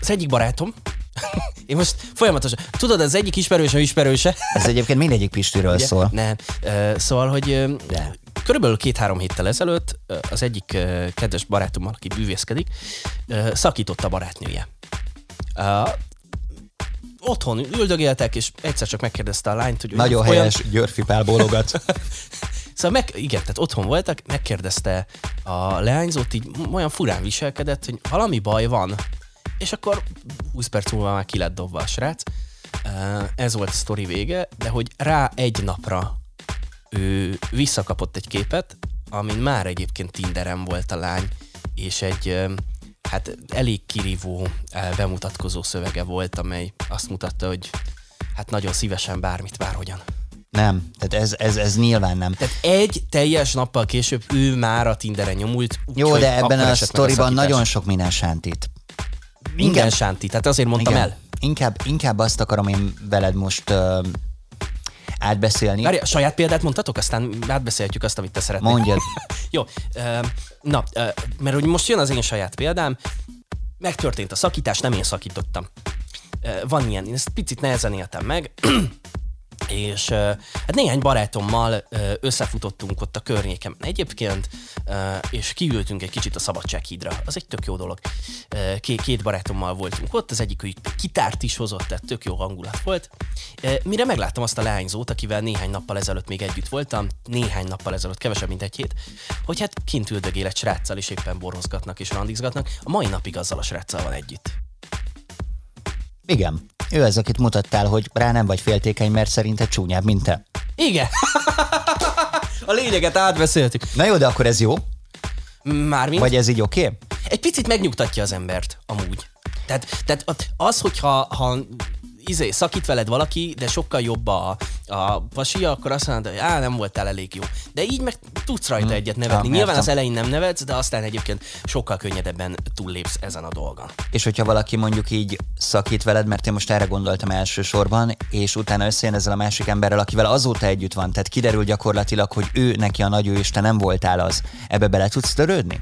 az egyik barátom, [laughs] én most folyamatosan, tudod, az egyik ismerőse ismerőse. Ez egyébként mindegyik Pistiről Ugye? szól. Nem, uh, szóval, hogy de. körülbelül két-három héttel ezelőtt az egyik uh, kedves barátommal, aki bűvészkedik, uh, szakított a barátnője. Uh, otthon üldögéltek, és egyszer csak megkérdezte a lányt, hogy... Nagyon olyan... helyes, Györfi Pál bólogat. [laughs] Szóval meg, igen, tehát otthon voltak, megkérdezte a leányzót, így olyan furán viselkedett, hogy valami baj van. És akkor 20 perc múlva már ki lett dobva a srác. Ez volt a sztori vége, de hogy rá egy napra ő visszakapott egy képet, amin már egyébként Tinderen volt a lány, és egy hát elég kirívó bemutatkozó szövege volt, amely azt mutatta, hogy hát nagyon szívesen bármit, bárhogyan. Nem, tehát ez, ez, ez nyilván nem. Tehát egy teljes nappal később ő már a Tinderen nyomult. Úgy, Jó, de ebben a sztoriban nagyon sok minden sántít. Minden inkább, sánti, tehát azért mondtam igen, el. Inkább, inkább azt akarom én veled most uh, átbeszélni. Várj, saját példát mondtatok, aztán átbeszélhetjük azt, amit te szeretnél. Mondjad. [laughs] Jó, uh, na, uh, mert hogy most jön az én saját példám, megtörtént a szakítás, nem én szakítottam. van ilyen, én ezt picit nehezen éltem meg, [clears throat] és hát néhány barátommal összefutottunk ott a környéken egyébként, és kiültünk egy kicsit a Szabadsághídra. Az egy tök jó dolog. Két barátommal voltunk ott, az egyik, hogy kitárt is hozott, tehát tök jó hangulat volt. Mire megláttam azt a leányzót, akivel néhány nappal ezelőtt még együtt voltam, néhány nappal ezelőtt, kevesebb, mint egy hét, hogy hát kint üldögél egy sráccal, és éppen borozgatnak és randizgatnak. A mai napig azzal a sráccal van együtt. Igen. Ő az, akit mutattál, hogy rá nem vagy féltékeny, mert szerinted csúnyább, mint te. Igen. [laughs] a lényeget átbeszéltük. Na jó, de akkor ez jó? Mármint? Vagy ez így oké? Okay? Egy picit megnyugtatja az embert, amúgy. Tehát, tehát az, hogyha ha izé, szakít veled valaki, de sokkal jobb a, a pasia, akkor azt mondod, hogy á, nem voltál elég jó. De így meg tudsz rajta hmm. egyet nevetni. Ja, Nyilván az elején nem nevetsz, de aztán egyébként sokkal könnyedebben túllépsz ezen a dolgon. És hogyha valaki mondjuk így szakít veled, mert én most erre gondoltam elsősorban, és utána összejön ezzel a másik emberrel, akivel azóta együtt van, tehát kiderül gyakorlatilag, hogy ő neki a nagy ő, és te nem voltál az. Ebbe bele tudsz törődni?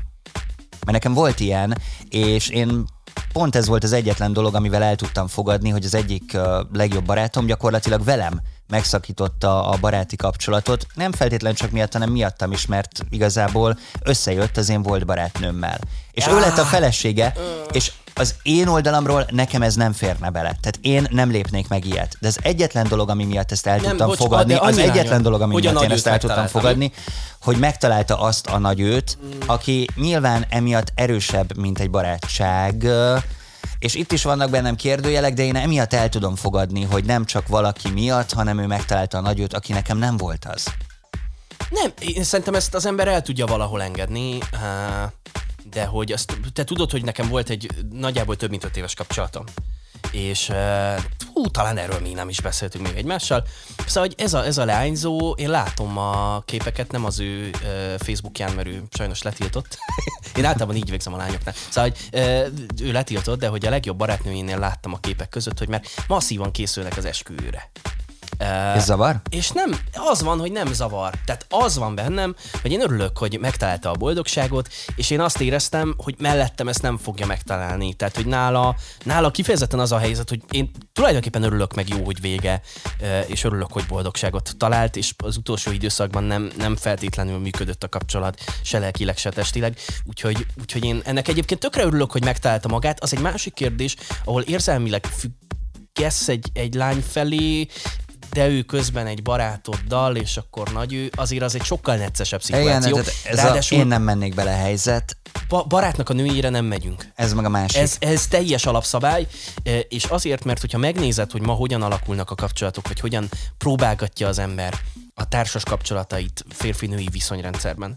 Mert nekem volt ilyen, és én pont ez volt az egyetlen dolog, amivel el tudtam fogadni, hogy az egyik legjobb barátom gyakorlatilag velem megszakította a baráti kapcsolatot, nem feltétlenül csak miatt, hanem miattam is, mert igazából összejött az én volt barátnőmmel. És ja. ő lett a felesége, és az én oldalamról nekem ez nem férne bele. Tehát én nem lépnék meg ilyet. De az egyetlen dolog, ami miatt ezt el nem, tudtam bocs, fogadni, az egyetlen dolog, ami miatt én ezt el tudtam fogadni, hogy megtalálta azt a nagy őt, aki nyilván emiatt erősebb, mint egy barátság, és itt is vannak bennem kérdőjelek, de én emiatt el tudom fogadni, hogy nem csak valaki miatt, hanem ő megtalálta a nagyőt, aki nekem nem volt az. Nem, én szerintem ezt az ember el tudja valahol engedni, de hogy azt, te tudod, hogy nekem volt egy nagyjából több mint öt éves kapcsolatom és hú, talán erről mi nem is beszéltünk még egymással. Szóval, hogy ez a, ez a leányzó, én látom a képeket, nem az ő Facebookján, mert ő sajnos letiltott. [laughs] én általában így végzem a lányoknál. Szóval, hogy ő letiltott, de hogy a legjobb barátnőjénél láttam a képek között, hogy már masszívan készülnek az esküvőre. Ez zavar? És nem, az van, hogy nem zavar. Tehát az van bennem, hogy én örülök, hogy megtalálta a boldogságot, és én azt éreztem, hogy mellettem ezt nem fogja megtalálni. Tehát, hogy nála, nála kifejezetten az a helyzet, hogy én tulajdonképpen örülök meg jó, hogy vége, és örülök, hogy boldogságot talált, és az utolsó időszakban nem, nem feltétlenül működött a kapcsolat, se lelkileg, se testileg. Úgyhogy, úgyhogy én ennek egyébként tökre örülök, hogy megtalálta magát. Az egy másik kérdés, ahol érzelmileg függesz egy, egy lány felé, de ő közben egy barátoddal, és akkor nagy ő, azért az egy sokkal neccesebb szituáció. Igen, ez Ráadásul, a, én nem mennék bele a helyzet. Ba- barátnak a nőjére nem megyünk. Ez meg a másik. Ez, ez teljes alapszabály, e, és azért, mert hogyha megnézed, hogy ma hogyan alakulnak a kapcsolatok, vagy hogyan próbálgatja az ember a társas kapcsolatait férfi-női viszonyrendszerben,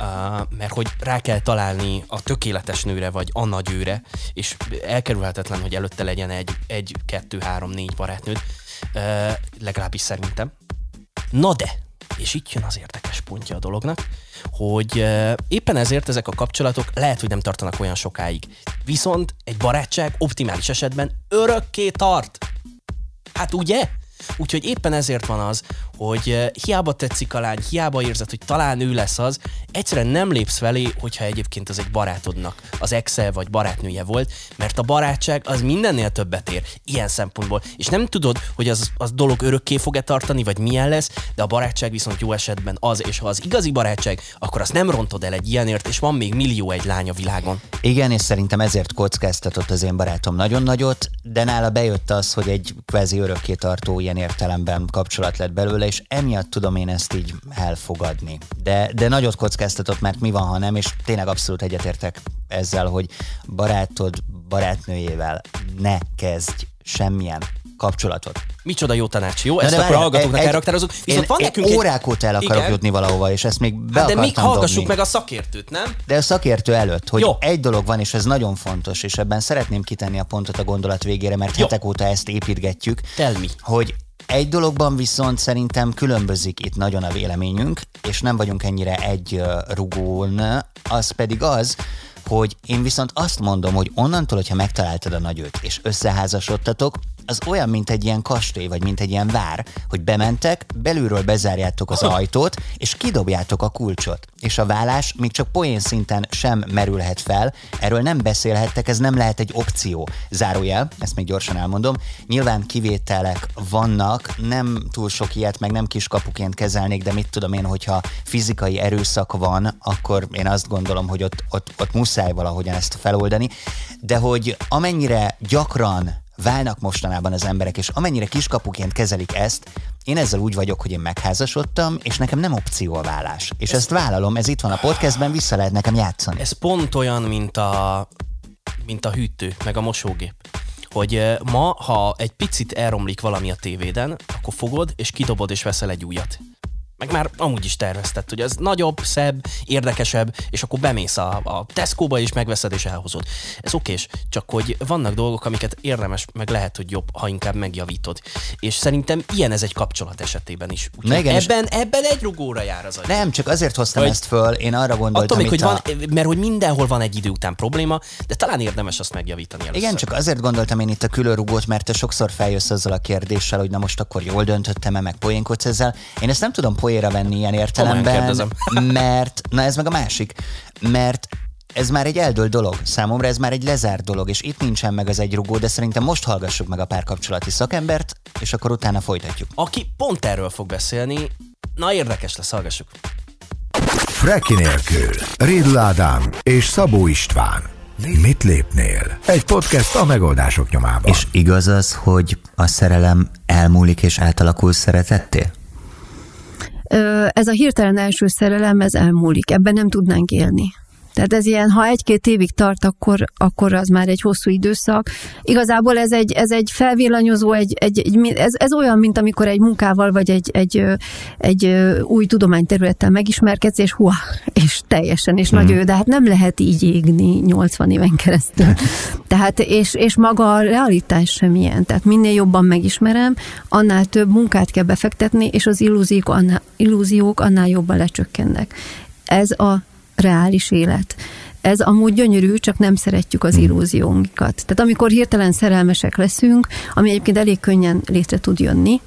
Uh, mert hogy rá kell találni a tökéletes nőre, vagy a nagyőre, és elkerülhetetlen, hogy előtte legyen egy, egy, kettő, három, négy barátnőd, legalábbis szerintem. Na de, és itt jön az érdekes pontja a dolognak, hogy éppen ezért ezek a kapcsolatok lehet, hogy nem tartanak olyan sokáig. Viszont egy barátság optimális esetben örökké tart. Hát ugye? Úgyhogy éppen ezért van az, hogy eh, hiába tetszik a lány, hiába érzed, hogy talán ő lesz az, egyszerűen nem lépsz felé, hogyha egyébként az egy barátodnak az exe vagy barátnője volt, mert a barátság az mindennél többet ér, ilyen szempontból. És nem tudod, hogy az, az dolog örökké fog-e tartani, vagy milyen lesz, de a barátság viszont jó esetben az, és ha az igazi barátság, akkor azt nem rontod el egy ilyenért, és van még millió egy lány a világon. Igen, és szerintem ezért kockáztatott az én barátom nagyon nagyot, de nála bejött az, hogy egy kvázi örökké tartó ilyen értelemben kapcsolat lett belőle, és emiatt tudom én ezt így elfogadni. De, de nagyot kockáztatott, mert mi van, ha nem, és tényleg abszolút egyetértek ezzel, hogy barátod barátnőjével ne kezdj semmilyen kapcsolatot. Micsoda jó tanács, jó? Ezt akkor hallgatóknak elraktározunk. Viszont van nekünk órákot órákot el akarok igen. jutni valahova, és ezt még be hát De még hallgassuk dobni. meg a szakértőt, nem? De a szakértő előtt, hogy jó. egy dolog van, és ez nagyon fontos, és ebben szeretném kitenni a pontot a gondolat végére, mert jó. hetek óta ezt építgetjük. Tell me. Hogy egy dologban viszont szerintem különbözik itt nagyon a véleményünk, és nem vagyunk ennyire egy rugón, az pedig az, hogy én viszont azt mondom, hogy onnantól, hogyha megtaláltad a nagyöt, és összeházasodtatok, az olyan, mint egy ilyen kastély, vagy mint egy ilyen vár, hogy bementek, belülről bezárjátok az ajtót, és kidobjátok a kulcsot. És a vállás még csak poén szinten sem merülhet fel, erről nem beszélhettek, ez nem lehet egy opció. Zárójel, ezt még gyorsan elmondom. Nyilván kivételek vannak, nem túl sok ilyet, meg nem kiskapuként kezelnék, de mit tudom én, hogyha fizikai erőszak van, akkor én azt gondolom, hogy ott, ott, ott muszáj valahogyan ezt feloldani. De hogy amennyire gyakran válnak mostanában az emberek, és amennyire kiskapuként kezelik ezt, én ezzel úgy vagyok, hogy én megházasodtam, és nekem nem opció a vállás. És ezt vállalom, ez itt van a podcastben, vissza lehet nekem játszani. Ez pont olyan, mint a, mint a hűtő, meg a mosógép hogy ma, ha egy picit elromlik valami a tévéden, akkor fogod, és kidobod, és veszel egy újat meg már amúgy is tervezted, hogy az nagyobb, szebb, érdekesebb, és akkor bemész a, a Tesco-ba is, megveszed és elhozod. Ez okés, csak hogy vannak dolgok, amiket érdemes, meg lehet, hogy jobb, ha inkább megjavítod. És szerintem ilyen ez egy kapcsolat esetében is. igen, ebben, ebben egy rugóra jár az agy. Nem, csak azért hoztam hogy ezt föl, én arra gondoltam, attól még, hogy a... van, mert hogy mindenhol van egy idő után probléma, de talán érdemes azt megjavítani először. Igen, csak azért gondoltam én itt a különrugót, mert te sokszor feljössz azzal a kérdéssel, hogy na most akkor jól döntöttem-e, meg poénkodsz ezzel. Én ezt nem tudom poéra venni ilyen értelemben, [laughs] mert, na ez meg a másik, mert ez már egy eldölt dolog. Számomra ez már egy lezárt dolog, és itt nincsen meg az egy rugó, de szerintem most hallgassuk meg a párkapcsolati szakembert, és akkor utána folytatjuk. Aki pont erről fog beszélni, na érdekes lesz, hallgassuk. Freki nélkül. Rédl Ádám és Szabó István. Mit lépnél? Egy podcast a megoldások nyomában. És igaz az, hogy a szerelem elmúlik és átalakul szeretettél? Ez a hirtelen első szerelem, ez elmúlik, ebben nem tudnánk élni. Tehát ez ilyen, ha egy-két évig tart, akkor, akkor az már egy hosszú időszak. Igazából ez egy, ez egy felvillanyozó, egy, egy, egy, ez, ez olyan, mint amikor egy munkával vagy egy, egy, egy új tudományterülettel megismerkedsz, és hua, és teljesen, és hmm. nagy ő, de hát nem lehet így égni 80 éven keresztül. [laughs] Tehát, és, és maga a realitás sem ilyen. Tehát minél jobban megismerem, annál több munkát kell befektetni, és az illúziók annál, illúziók annál jobban lecsökkennek. Ez a reális élet. Ez amúgy gyönyörű, csak nem szeretjük az hmm. illúziónkat. Tehát amikor hirtelen szerelmesek leszünk, ami egyébként elég könnyen létre tud jönni,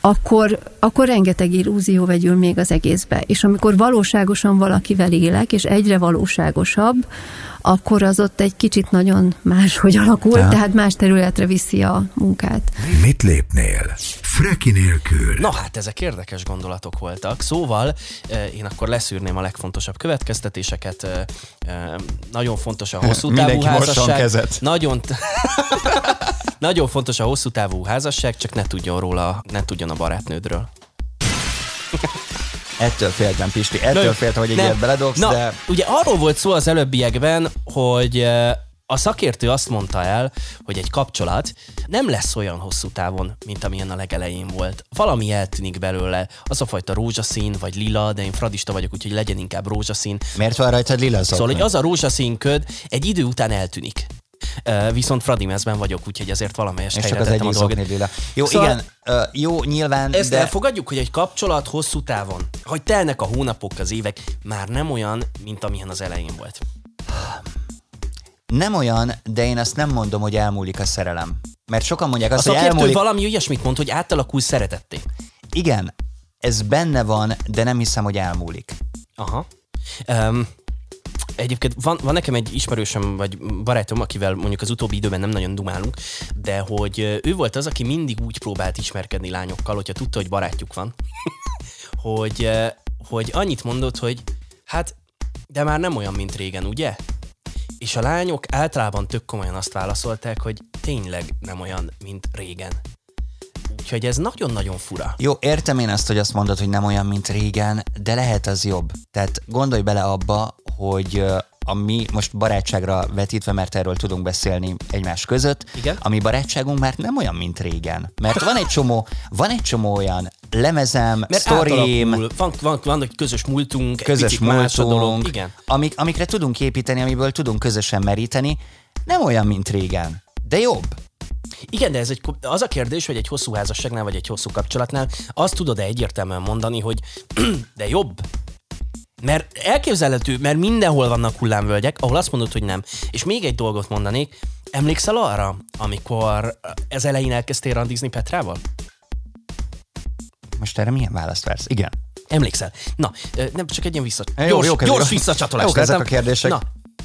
akkor, akkor rengeteg illúzió vegyül még az egészbe. És amikor valóságosan valakivel élek, és egyre valóságosabb, akkor az ott egy kicsit nagyon máshogy alakul, tehát, tehát más területre viszi a munkát. Mit lépnél? Freki nélkül. Na hát, ezek érdekes gondolatok voltak. Szóval eh, én akkor leszűrném a legfontosabb következtetéseket. Eh, eh, nagyon fontos a hosszú távú házasság. kezet. Nagyon... [laughs] Nagyon fontos a hosszú távú házasság, csak ne tudjon róla, ne tudjon a barátnődről. [laughs] Ettől féltem, Pisti, ettől Na, féltem, hogy egy ilyet beledobsz, Na, de... ugye arról volt szó az előbbiekben, hogy a szakértő azt mondta el, hogy egy kapcsolat nem lesz olyan hosszú távon, mint amilyen a legelején volt. Valami eltűnik belőle, az a fajta rózsaszín vagy lila, de én fradista vagyok, úgyhogy legyen inkább rózsaszín. Miért van rajtad lila zokni? Szóval, hogy az a rózsaszín köd egy idő után eltűnik. Viszont Fradi mezben vagyok, úgyhogy ezért valamelyest És csak az egyik a dolgot. Jó, szóval igen, jó, nyilván, Ezt de... elfogadjuk, hogy egy kapcsolat hosszú távon, hogy telnek a hónapok, az évek, már nem olyan, mint amilyen az elején volt. Nem olyan, de én azt nem mondom, hogy elmúlik a szerelem. Mert sokan mondják azt, a hogy elmúlik... valami olyasmit mond, hogy átalakul szeretetté. Igen, ez benne van, de nem hiszem, hogy elmúlik. Aha. Um, Egyébként van, van nekem egy ismerősöm, vagy barátom, akivel mondjuk az utóbbi időben nem nagyon dumálunk, de hogy ő volt az, aki mindig úgy próbált ismerkedni lányokkal, hogyha tudta, hogy barátjuk van, [laughs] hogy, hogy annyit mondott, hogy hát, de már nem olyan, mint régen, ugye? És a lányok általában tök komolyan azt válaszolták, hogy tényleg nem olyan, mint régen. Úgyhogy ez nagyon-nagyon fura. Jó, értem én azt, hogy azt mondod, hogy nem olyan, mint régen, de lehet az jobb. Tehát gondolj bele abba, hogy a mi most barátságra vetítve, mert erről tudunk beszélni egymás között, Igen? a mi barátságunk már nem olyan, mint régen. Mert van egy csomó, van egy csomó olyan lemezem, mert sztorim, van, van, van egy közös múltunk, közös egy múltunk. Igen. Amik, amikre tudunk építeni, amiből tudunk közösen meríteni, nem olyan, mint régen, de jobb. Igen, de ez egy, az a kérdés, hogy egy hosszú házasságnál vagy egy hosszú kapcsolatnál azt tudod-e egyértelműen mondani, hogy [clears throat] de jobb, mert elképzelhető, mert mindenhol vannak hullámvölgyek, ahol azt mondod, hogy nem. És még egy dolgot mondanék, Emlékszel arra, amikor ez elején elkezdtél randizni Petrával? Most erre milyen választ vársz? Igen. Emlékszel? Na, nem csak egy ilyen vissza... Jó, gyors, jó, gyors visszacsatolás. Jók ezek a kérdések. Na,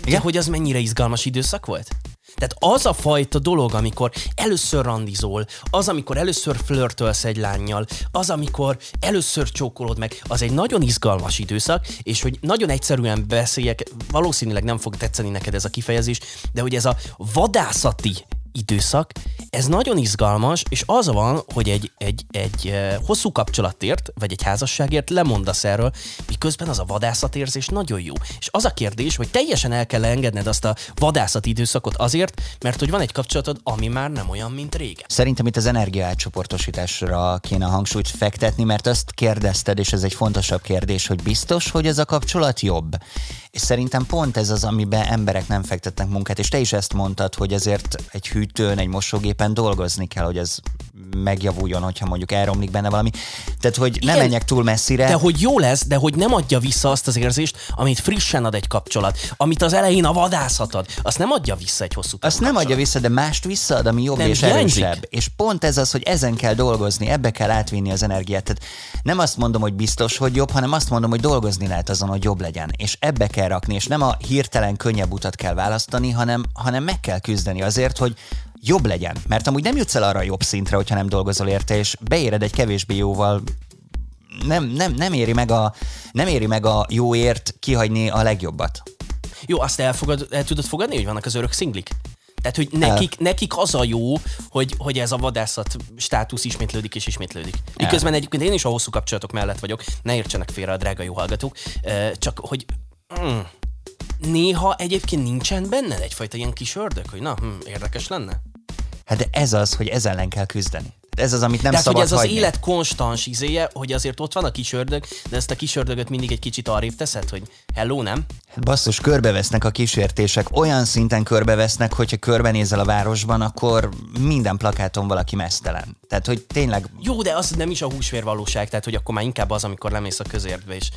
Igen? hogy az mennyire izgalmas időszak volt? Tehát az a fajta dolog, amikor először randizol, az, amikor először flörtölsz egy lányjal, az, amikor először csókolod meg, az egy nagyon izgalmas időszak, és hogy nagyon egyszerűen beszéljek, valószínűleg nem fog tetszeni neked ez a kifejezés, de hogy ez a vadászati időszak, ez nagyon izgalmas, és az van, hogy egy, egy, egy eh, hosszú kapcsolatért, vagy egy házasságért lemondasz erről, miközben az a vadászatérzés nagyon jó. És az a kérdés, hogy teljesen el kell engedned azt a vadászati időszakot azért, mert hogy van egy kapcsolatod, ami már nem olyan, mint régen. Szerintem itt az energiaátcsoportosításra kéne a hangsúlyt fektetni, mert azt kérdezted, és ez egy fontosabb kérdés, hogy biztos, hogy ez a kapcsolat jobb. És szerintem pont ez az, amiben emberek nem fektetnek munkát, és te is ezt mondtad, hogy ezért egy hűtőn, egy mosógépen dolgozni kell, hogy ez megjavuljon, hogyha mondjuk elromlik benne valami. Tehát, hogy Igen, ne menjek túl messzire. De hogy jó lesz, de hogy nem adja vissza azt az érzést, amit frissen ad egy kapcsolat, amit az elején a vadászat ad, azt nem adja vissza egy hosszú Azt nem adja vissza, de mást visszaad, ami jobb nem és hiányzik. erősebb. És pont ez az, hogy ezen kell dolgozni, ebbe kell átvinni az energiát. Tehát nem azt mondom, hogy biztos, hogy jobb, hanem azt mondom, hogy dolgozni lehet azon, hogy jobb legyen. És ebbe kell rakni, és nem a hirtelen könnyebb utat kell választani, hanem, hanem meg kell küzdeni azért, hogy jobb legyen. Mert amúgy nem jutsz el arra a jobb szintre, hogyha nem dolgozol érte, és beéred egy kevésbé jóval nem, nem, nem, éri meg a, nem éri meg a jóért kihagyni a legjobbat. Jó, azt elfogad, el tudod fogadni, hogy vannak az örök szinglik? Tehát, hogy nekik, nekik az a jó, hogy, hogy ez a vadászat státusz ismétlődik és ismétlődik. Miközben egyébként én is a hosszú kapcsolatok mellett vagyok, ne értsenek félre a drága jó hallgatók, csak hogy mm, néha egyébként nincsen benned egyfajta ilyen kis ördög, hogy na, hm, érdekes lenne? Hát de ez az, hogy ezzel ellen kell küzdeni. Ez az, amit nem Tehát, szabad hogy ez hagyni. az élet konstans izéje, hogy azért ott van a kis ördög, de ezt a kis ördögöt mindig egy kicsit arrébb teszed, hogy hello, nem? Basszus, körbevesznek a kísértések, olyan szinten körbevesznek, hogyha körbenézel a városban, akkor minden plakáton valaki mesztelen. Tehát, hogy tényleg... Jó, de az nem is a húsvér valóság, tehát, hogy akkor már inkább az, amikor lemész a közértbe, és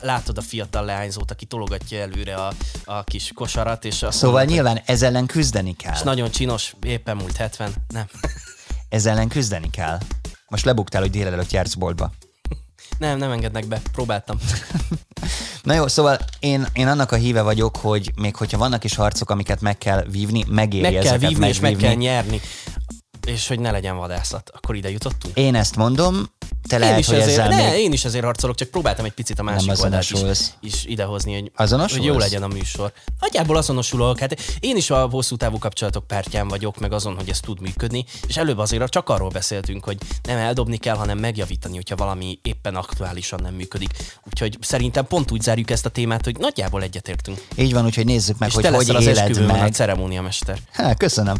látod a fiatal leányzót, aki tologatja előre a, a kis kosarat, és Szóval mondod, nyilván ez ellen küzdeni kell. És nagyon csinos, éppen múlt 70, nem. Ezzel ellen küzdeni kell. Most lebuktál, hogy délelőtt jársz boltba. [laughs] Nem, nem engednek be. Próbáltam. [laughs] Na jó, szóval én, én annak a híve vagyok, hogy még hogyha vannak is harcok, amiket meg kell vívni, megéri meg kell vívni, és meg kell nyerni. És hogy ne legyen vadászat. Akkor ide jutottunk? Én ezt mondom, te lehet, is hogy ezért, ezzel ne, még... én is ezért harcolok, csak próbáltam egy picit a másik nem oldalt is, is idehozni, hogy, hogy jó legyen a műsor. Nagyjából azonosulok, hát én is a hosszú távú kapcsolatok pártján vagyok, meg azon, hogy ez tud működni, és előbb azért csak arról beszéltünk, hogy nem eldobni kell, hanem megjavítani, hogyha valami éppen aktuálisan nem működik. Úgyhogy szerintem pont úgy zárjuk ezt a témát, hogy nagyjából egyetértünk. Így van, úgyhogy nézzük meg, és hogy te hogy az éled meg. a ceremóniamester. Há, köszönöm.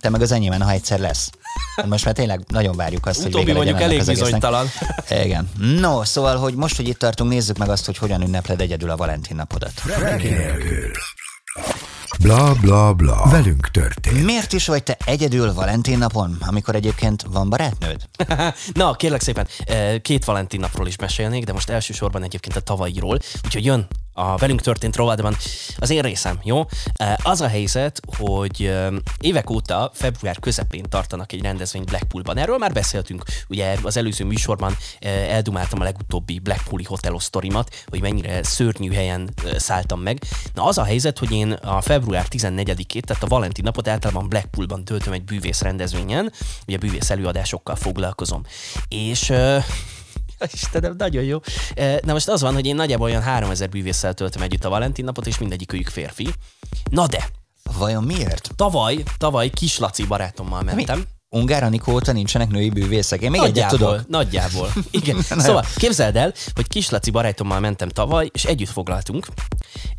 Te meg az enyémen, ha egyszer lesz. [laughs] Most már tényleg nagyon várjuk azt, Utóbbi hogy vége mondjuk elég bizonytalan. [laughs] Igen. No, szóval, hogy most, hogy itt tartunk, nézzük meg azt, hogy hogyan ünnepled egyedül a Valentin napodat. Bla bla bla. Velünk történt. Miért is vagy te egyedül Valentin napon, amikor egyébként van barátnőd? [laughs] Na, kérlek szépen, eh, két Valentin napról is mesélnék, de most elsősorban egyébként a tavalyiról, úgyhogy jön a velünk történt rovatban az én részem, jó? Az a helyzet, hogy évek óta február közepén tartanak egy rendezvényt Blackpoolban. Erről már beszéltünk, ugye az előző műsorban eldumáltam a legutóbbi Blackpooli hotelosztorimat, hogy mennyire szörnyű helyen szálltam meg. Na az a helyzet, hogy én a február 14-ét, tehát a Valentin napot általában Blackpoolban töltöm egy bűvész rendezvényen, ugye bűvész előadásokkal foglalkozom. És Istenem, nagyon jó. Na most az van, hogy én nagyjából olyan 3000 bűvésszel töltöm együtt a Valentin napot, és mindegyik őjük férfi. Na de. Vajon miért? Tavaly, tavaly Kislaci barátommal mentem. Mi? Ungár Anikó óta nincsenek női bűvészek. Én még nagyjából, egyet tudok. Nagyjából. [laughs] Igen. szóval képzeld el, hogy Kislaci barátommal mentem tavaly, és együtt foglaltunk.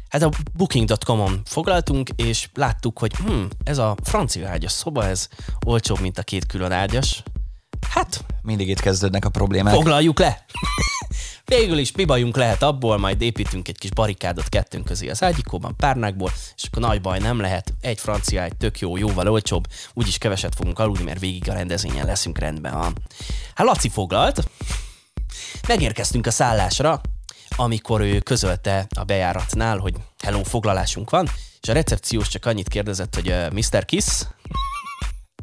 Hát a booking.com-on foglaltunk, és láttuk, hogy hm, ez a francia ágyas szoba, ez olcsóbb, mint a két külön ágyas. Hát, mindig itt kezdődnek a problémák. Foglaljuk le! [laughs] Végül is mi bajunk lehet abból, majd építünk egy kis barikádot kettőnk közé az ágyikóban, párnákból, és akkor nagy baj nem lehet. Egy francia, egy tök jó, jóval olcsóbb, úgyis keveset fogunk aludni, mert végig a rendezvényen leszünk rendben. Ha. Hát Laci foglalt, megérkeztünk a szállásra, amikor ő közölte a bejáratnál, hogy hello, foglalásunk van, és a recepciós csak annyit kérdezett, hogy uh, Mr. Kiss,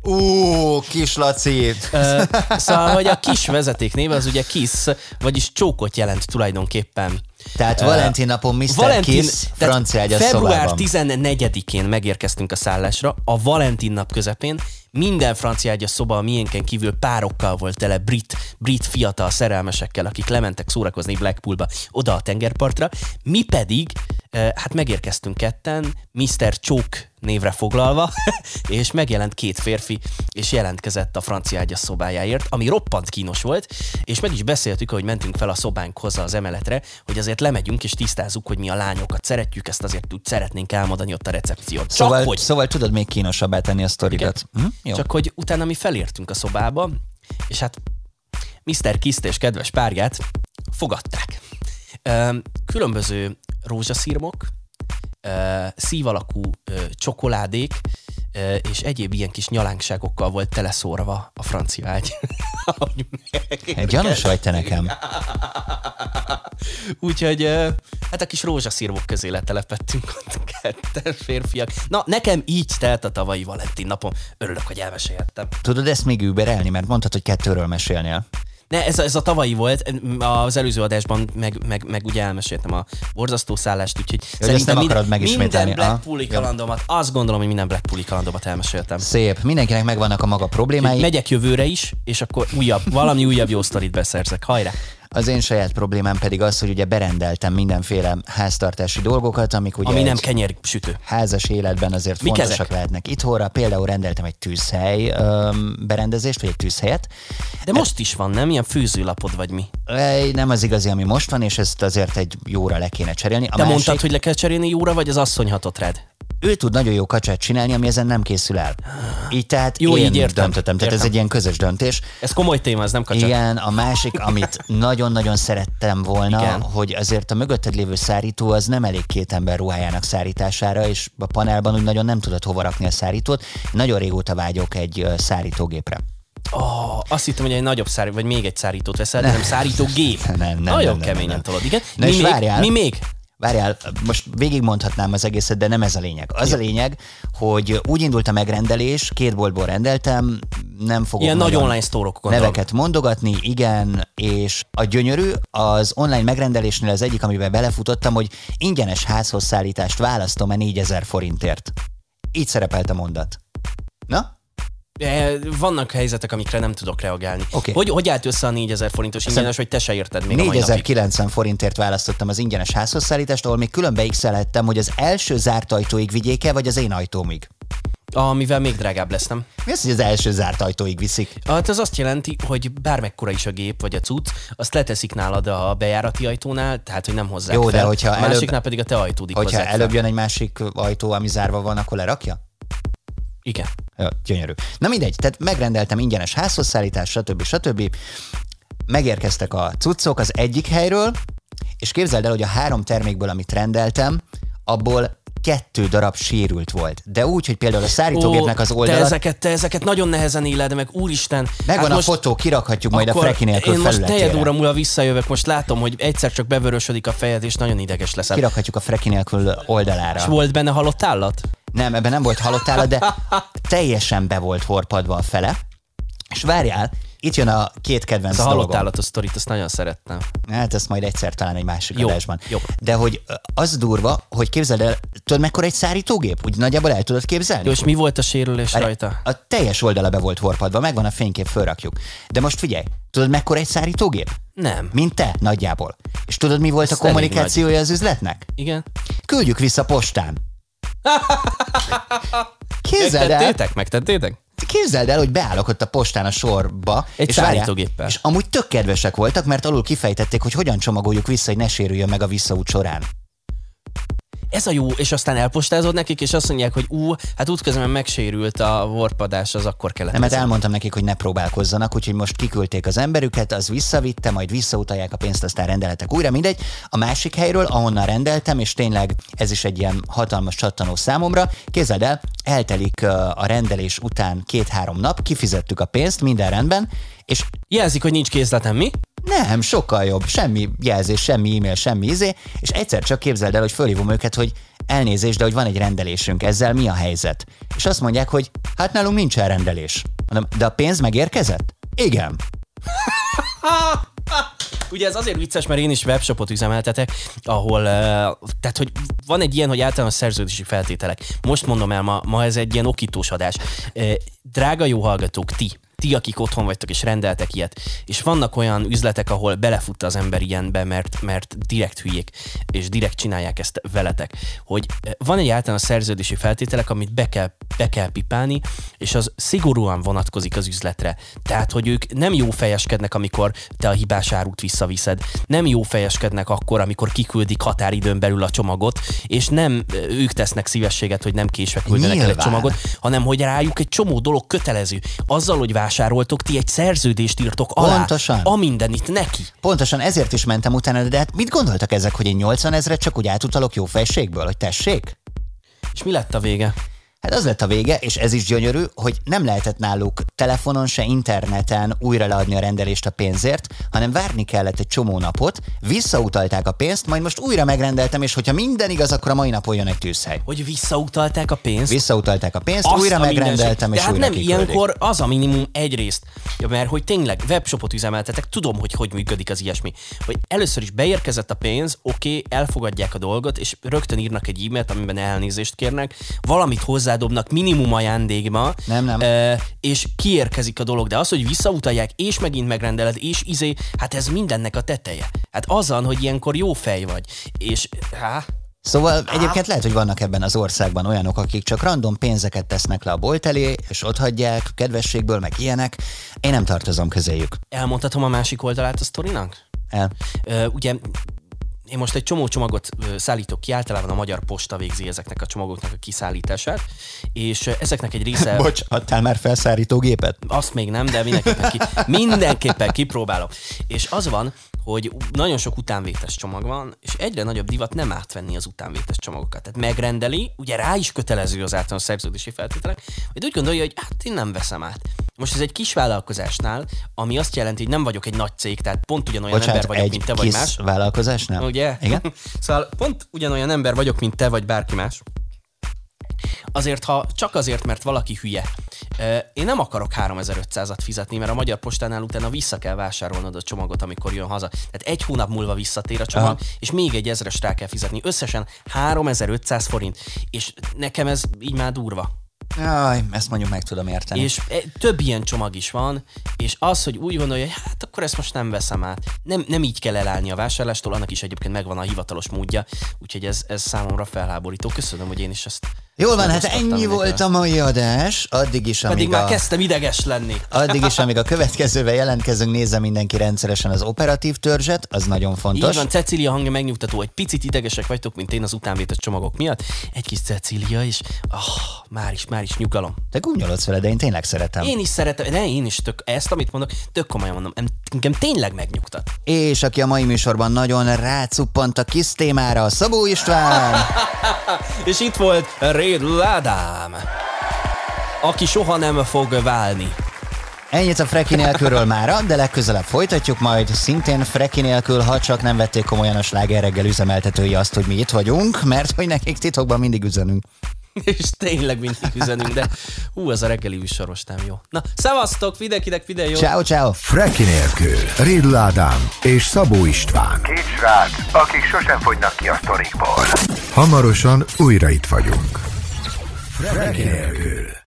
Ó, kis Laci! Ö, [laughs] szóval, hogy a kis vezeték néve az ugye Kiss, vagyis csókot jelent tulajdonképpen. Tehát Valentin napon Mr. Valentin, Kiss francia egy Február 14-én megérkeztünk a szállásra, a Valentin nap közepén, minden francia ágyas szoba a miénken kívül párokkal volt tele, brit, brit fiatal szerelmesekkel, akik lementek szórakozni Blackpoolba, oda a tengerpartra. Mi pedig, hát megérkeztünk ketten, Mr. Choke névre foglalva, [laughs] és megjelent két férfi, és jelentkezett a francia ágyas szobájáért, ami roppant kínos volt, és meg is beszéltük, hogy mentünk fel a szobánkhoz az emeletre, hogy azért lemegyünk és tisztázzuk, hogy mi a lányokat szeretjük, ezt azért úgy szeretnénk elmondani ott a recepción. Csak szóval, hogy... szóval tudod még kínosabbá tenni a sztorikat. Hm? Jó. Csak hogy utána mi felértünk a szobába, és hát Mr. Kiszt és kedves párját fogadták. Különböző rózsaszírmok, szív alakú csokoládék, és egyéb ilyen kis nyalánkságokkal volt teleszórva a francia ágy. [laughs] Gyanús vagy te nekem. [laughs] Úgyhogy hát a kis rózsaszírmok közé letelepettünk ott ketten férfiak. Na, nekem így telt a tavalyi Valentin napon. Örülök, hogy elmesélhettem. Tudod ezt még überelni, mert mondtad, hogy kettőről mesélnél. Ne, ez a, ez a tavalyi volt, az előző adásban meg, meg, meg ugye elmeséltem a borzasztó szállást, úgyhogy Jó, szerintem nem akarod megismételni. Minden Blackpooli kalandomat, azt gondolom, hogy minden Blackpooli kalandomat elmeséltem. Szép, mindenkinek megvannak a maga problémái. Megyek jövőre is, és akkor újabb, valami újabb jó sztorit beszerzek. Hajrá! Az én saját problémám pedig az, hogy ugye berendeltem mindenféle háztartási dolgokat, amik ugye Ami nem kenyérsütő. Házas életben azért Mik fontosak ezek? lehetnek. Itthonra például rendeltem egy tűzhely öm, berendezést, vagy egy tűzhelyet. De most is van, nem? Ilyen főzőlapod vagy mi? Nem az igazi, ami most van, és ezt azért egy jóra le kéne cserélni. A De másik... mondtad, hogy le kell cserélni jóra, vagy az asszony hatott rád? Ő tud nagyon jó kacsát csinálni, ami ezen nem készül el. Így tehát jó, én így értem. döntöttem, tehát értem. ez egy ilyen közös döntés. Ez komoly téma, ez nem kacsa. Igen, a másik, amit nagyon-nagyon szerettem volna, Igen. hogy azért a mögötted lévő szárító az nem elég két ember ruhájának szárítására, és a panelban úgy nagyon nem tudod hova rakni a szárítót. Nagyon régóta vágyok egy szárítógépre. Oh, azt hittem, hogy egy nagyobb szárító, vagy még egy szárítót veszel, nem, nem szárítógép. [laughs] Nem, nem, Nagyon nem, keményen nem, tolod, igen. Na mi, és még, várjál. mi még? Várjál, most végigmondhatnám az egészet, de nem ez a lényeg. Az a lényeg, hogy úgy indult a megrendelés, két boltból rendeltem, nem fogok Ilyen nagy online sztórokon neveket mondogatni, igen, és a gyönyörű az online megrendelésnél az egyik, amiben belefutottam, hogy ingyenes házhoz szállítást választom-e 4000 forintért. Így szerepelt a mondat. Na? Vannak helyzetek, amikre nem tudok reagálni. Okay. Hogy, hogy állt össze a 4000 forintos ingyenes, hogy te se érted még 4090 forintért választottam az ingyenes házhozszállítást, ahol még külön beixelhettem, hogy az első zárt ajtóig vigyék el, vagy az én ajtómig. Amivel még drágább lesz, nem? Mi az, hogy az első zárt ajtóig viszik? Hát az azt jelenti, hogy bármekkora is a gép vagy a cucc, azt leteszik nálad a bejárati ajtónál, tehát hogy nem hozzák Jó, fel. de hogyha a másiknál előbb, pedig a te ajtódik Hogyha előbb jön egy másik ajtó, ami zárva van, akkor lerakja? Igen. Ja, gyönyörű. Na mindegy, tehát megrendeltem ingyenes házhozszállítás, stb. stb. Megérkeztek a cuccok az egyik helyről, és képzeld el, hogy a három termékből, amit rendeltem, abból kettő darab sérült volt. De úgy, hogy például a szárítógépnek az oldala... Te ezeket, te ezeket nagyon nehezen éled meg, úristen. Megvan hát a fotó, kirakhatjuk majd a freki nélkül Én most negyed óra múlva visszajövök, most látom, hogy egyszer csak bevörösödik a fejed, és nagyon ideges lesz. Kirakhatjuk a freki nélkül oldalára. És volt benne halott állat? Nem, ebben nem volt halott állat, de teljesen be volt horpadva a fele. És várjál, itt jön a két kedvenc Ez a halott állatos sztorit, azt nagyon szerettem. Hát ezt majd egyszer talán egy másik jó, adásban. Jó. De hogy az durva, hogy képzeld el, tudod mekkora egy szárítógép? Úgy nagyjából el tudod képzelni? Jó, és mi volt a sérülés a, rajta? A teljes oldala be volt horpadva, megvan a fénykép, fölrakjuk. De most figyelj, tudod mekkora egy szárítógép? Nem. Mint te, nagyjából. És tudod, mi volt Ez a kommunikációja az üzletnek? Igen. Küldjük vissza postán. Képzeld el. Megtettétek? Megtettétek? Képzeld el, hogy beállok ott a postán a sorba. Egy és szállítógéppel. És amúgy tök kedvesek voltak, mert alul kifejtették, hogy hogyan csomagoljuk vissza, hogy ne sérüljön meg a visszaút során ez a jó, és aztán elpostázod nekik, és azt mondják, hogy ú, hát útközben megsérült a warpadás, az akkor kellett. Nem, mert elmondtam nekik, hogy ne próbálkozzanak, úgyhogy most kiküldték az emberüket, az visszavitte, majd visszautalják a pénzt, aztán rendeletek újra, mindegy. A másik helyről, ahonnan rendeltem, és tényleg ez is egy ilyen hatalmas csattanó számomra, képzeld el, eltelik a rendelés után két-három nap, kifizettük a pénzt, minden rendben, és jelzik, hogy nincs készletem, mi? Nem, sokkal jobb. Semmi jelzés, semmi e-mail, semmi izé, és egyszer csak képzeld el, hogy fölhívom őket, hogy elnézést, de hogy van egy rendelésünk, ezzel mi a helyzet? És azt mondják, hogy hát nálunk nincs rendelés. Mondom, de a pénz megérkezett? Igen. [laughs] Ugye ez azért vicces, mert én is webshopot üzemeltetek, ahol, tehát hogy van egy ilyen, hogy általános szerződési feltételek. Most mondom el, ma, ma ez egy ilyen okítós adás. Drága jó hallgatók, ti, ti, akik otthon vagytok és rendeltek ilyet, és vannak olyan üzletek, ahol belefut az ember ilyenbe, mert, mert direkt hülyék, és direkt csinálják ezt veletek, hogy eh, van egy általános szerződési feltételek, amit be kell, be kell pipálni, és az szigorúan vonatkozik az üzletre. Tehát, hogy ők nem jó fejeskednek, amikor te a hibás árut visszaviszed, nem jó fejeskednek akkor, amikor kiküldik határidőn belül a csomagot, és nem eh, ők tesznek szívességet, hogy nem késve küldenek el egy csomagot, hanem hogy rájuk egy csomó dolog kötelező. Azzal, hogy vásároltok, ti egy szerződést írtok alá. Pontosan. A mindenit neki. Pontosan ezért is mentem utána, de hát mit gondoltak ezek, hogy én 80 ezret csak úgy átutalok jó fejségből, hogy tessék? És mi lett a vége? Hát az lett a vége, és ez is gyönyörű, hogy nem lehetett náluk telefonon se interneten újra leadni a rendelést a pénzért, hanem várni kellett egy csomó napot, visszautalták a pénzt, majd most újra megrendeltem, és hogyha minden igaz, akkor a mai napon jön egy tűzhely. Hogy visszautalták a pénzt? Visszautalták a pénzt, Azt újra a megrendeltem, és De hát újra nem, kiküldik. ilyenkor az a minimum egyrészt, ja, mert hogy tényleg webshopot üzemeltetek, tudom, hogy hogy működik az ilyesmi. Hogy először is beérkezett a pénz, oké, okay, elfogadják a dolgot, és rögtön írnak egy e-mailt, amiben elnézést kérnek, valamit hozzádobnak minimum ajándékba, Nem, nem. és kiérkezik a dolog. De az, hogy visszautalják, és megint megrendeled, és izé, hát ez mindennek a teteje. Hát azon, hogy ilyenkor jó fej vagy. És, há, Szóval egyébként lehet, hogy vannak ebben az országban olyanok, akik csak random pénzeket tesznek le a bolt elé, és ott hagyják kedvességből, meg ilyenek. Én nem tartozom közéjük. elmondhatom a másik oldalát a sztorinak? El. Ö, ugye én most egy csomó csomagot szállítok ki, általában a Magyar Posta végzi ezeknek a csomagoknak a kiszállítását, és ezeknek egy része... [laughs] Bocs, adtál már felszállítógépet? Azt még nem, de mindenképpen, ki, mindenképpen kipróbálom. És az van, hogy nagyon sok utánvétes csomag van, és egyre nagyobb divat nem átvenni az utánvétes csomagokat. Tehát megrendeli, ugye rá is kötelező az általános szerződési feltételek, hogy úgy gondolja, hogy hát én nem veszem át. Most ez egy kis vállalkozásnál, ami azt jelenti, hogy nem vagyok egy nagy cég, tehát pont ugyanolyan Bocsánat, ember vagyok, mint te vagy más. vállalkozásnál? Ugye? Igen? [laughs] szóval pont ugyanolyan ember vagyok, mint te vagy bárki más. Azért, ha csak azért, mert valaki hülye. Én nem akarok 3500-at fizetni, mert a Magyar Postánál utána vissza kell vásárolnod a csomagot, amikor jön haza. Tehát egy hónap múlva visszatér a csomag, Aha. és még egy ezres rá kell fizetni. Összesen 3500 forint. És nekem ez így már durva. Jaj, ezt mondjuk meg tudom érteni. És e, több ilyen csomag is van, és az, hogy úgy gondolja, hogy hát akkor ezt most nem veszem át. Nem, nem így kell elállni a vásárlástól, annak is egyébként megvan a hivatalos módja, úgyhogy ez, ez számomra felháborító. Köszönöm, hogy én is ezt Jól van, hát ennyi volt a mai adás, addig is, Pedig amíg már a... kezdtem ideges lenni. Addig is, [laughs] amíg a következővel jelentkezünk, nézze mindenki rendszeresen az operatív törzset, az nagyon Így fontos. van, Cecília hangja megnyugtató, egy picit idegesek vagytok, mint én az utánvétes csomagok miatt. Egy kis Cecília is, oh, már is, már is nyugalom. Te gúnyolodsz vele, de én tényleg szeretem. Én is szeretem, de én is tök, ezt, amit mondok, tök komolyan mondom, em- engem tényleg megnyugtat. És aki a mai műsorban nagyon rácuppant a kis témára, a Szabó István. [laughs] És itt volt Rédl Ádám, aki soha nem fog válni. Ennyit a Freki nélkülről mára, de legközelebb folytatjuk majd, szintén Freki nélkül, ha csak nem vették komolyan a sláger reggel üzemeltetői azt, hogy mi itt vagyunk, mert hogy nekik titokban mindig üzenünk. És tényleg mindig üzenünk, de hú, ez a reggeli műsoros nem jó. Na, szevasztok, mindenkinek minden jó. Ciao, ciao. Freki nélkül. Rédl Ádám és Szabó István. Két srác, akik sosem fogynak ki a sztorikból. Hamarosan újra itt vagyunk. Nélkül.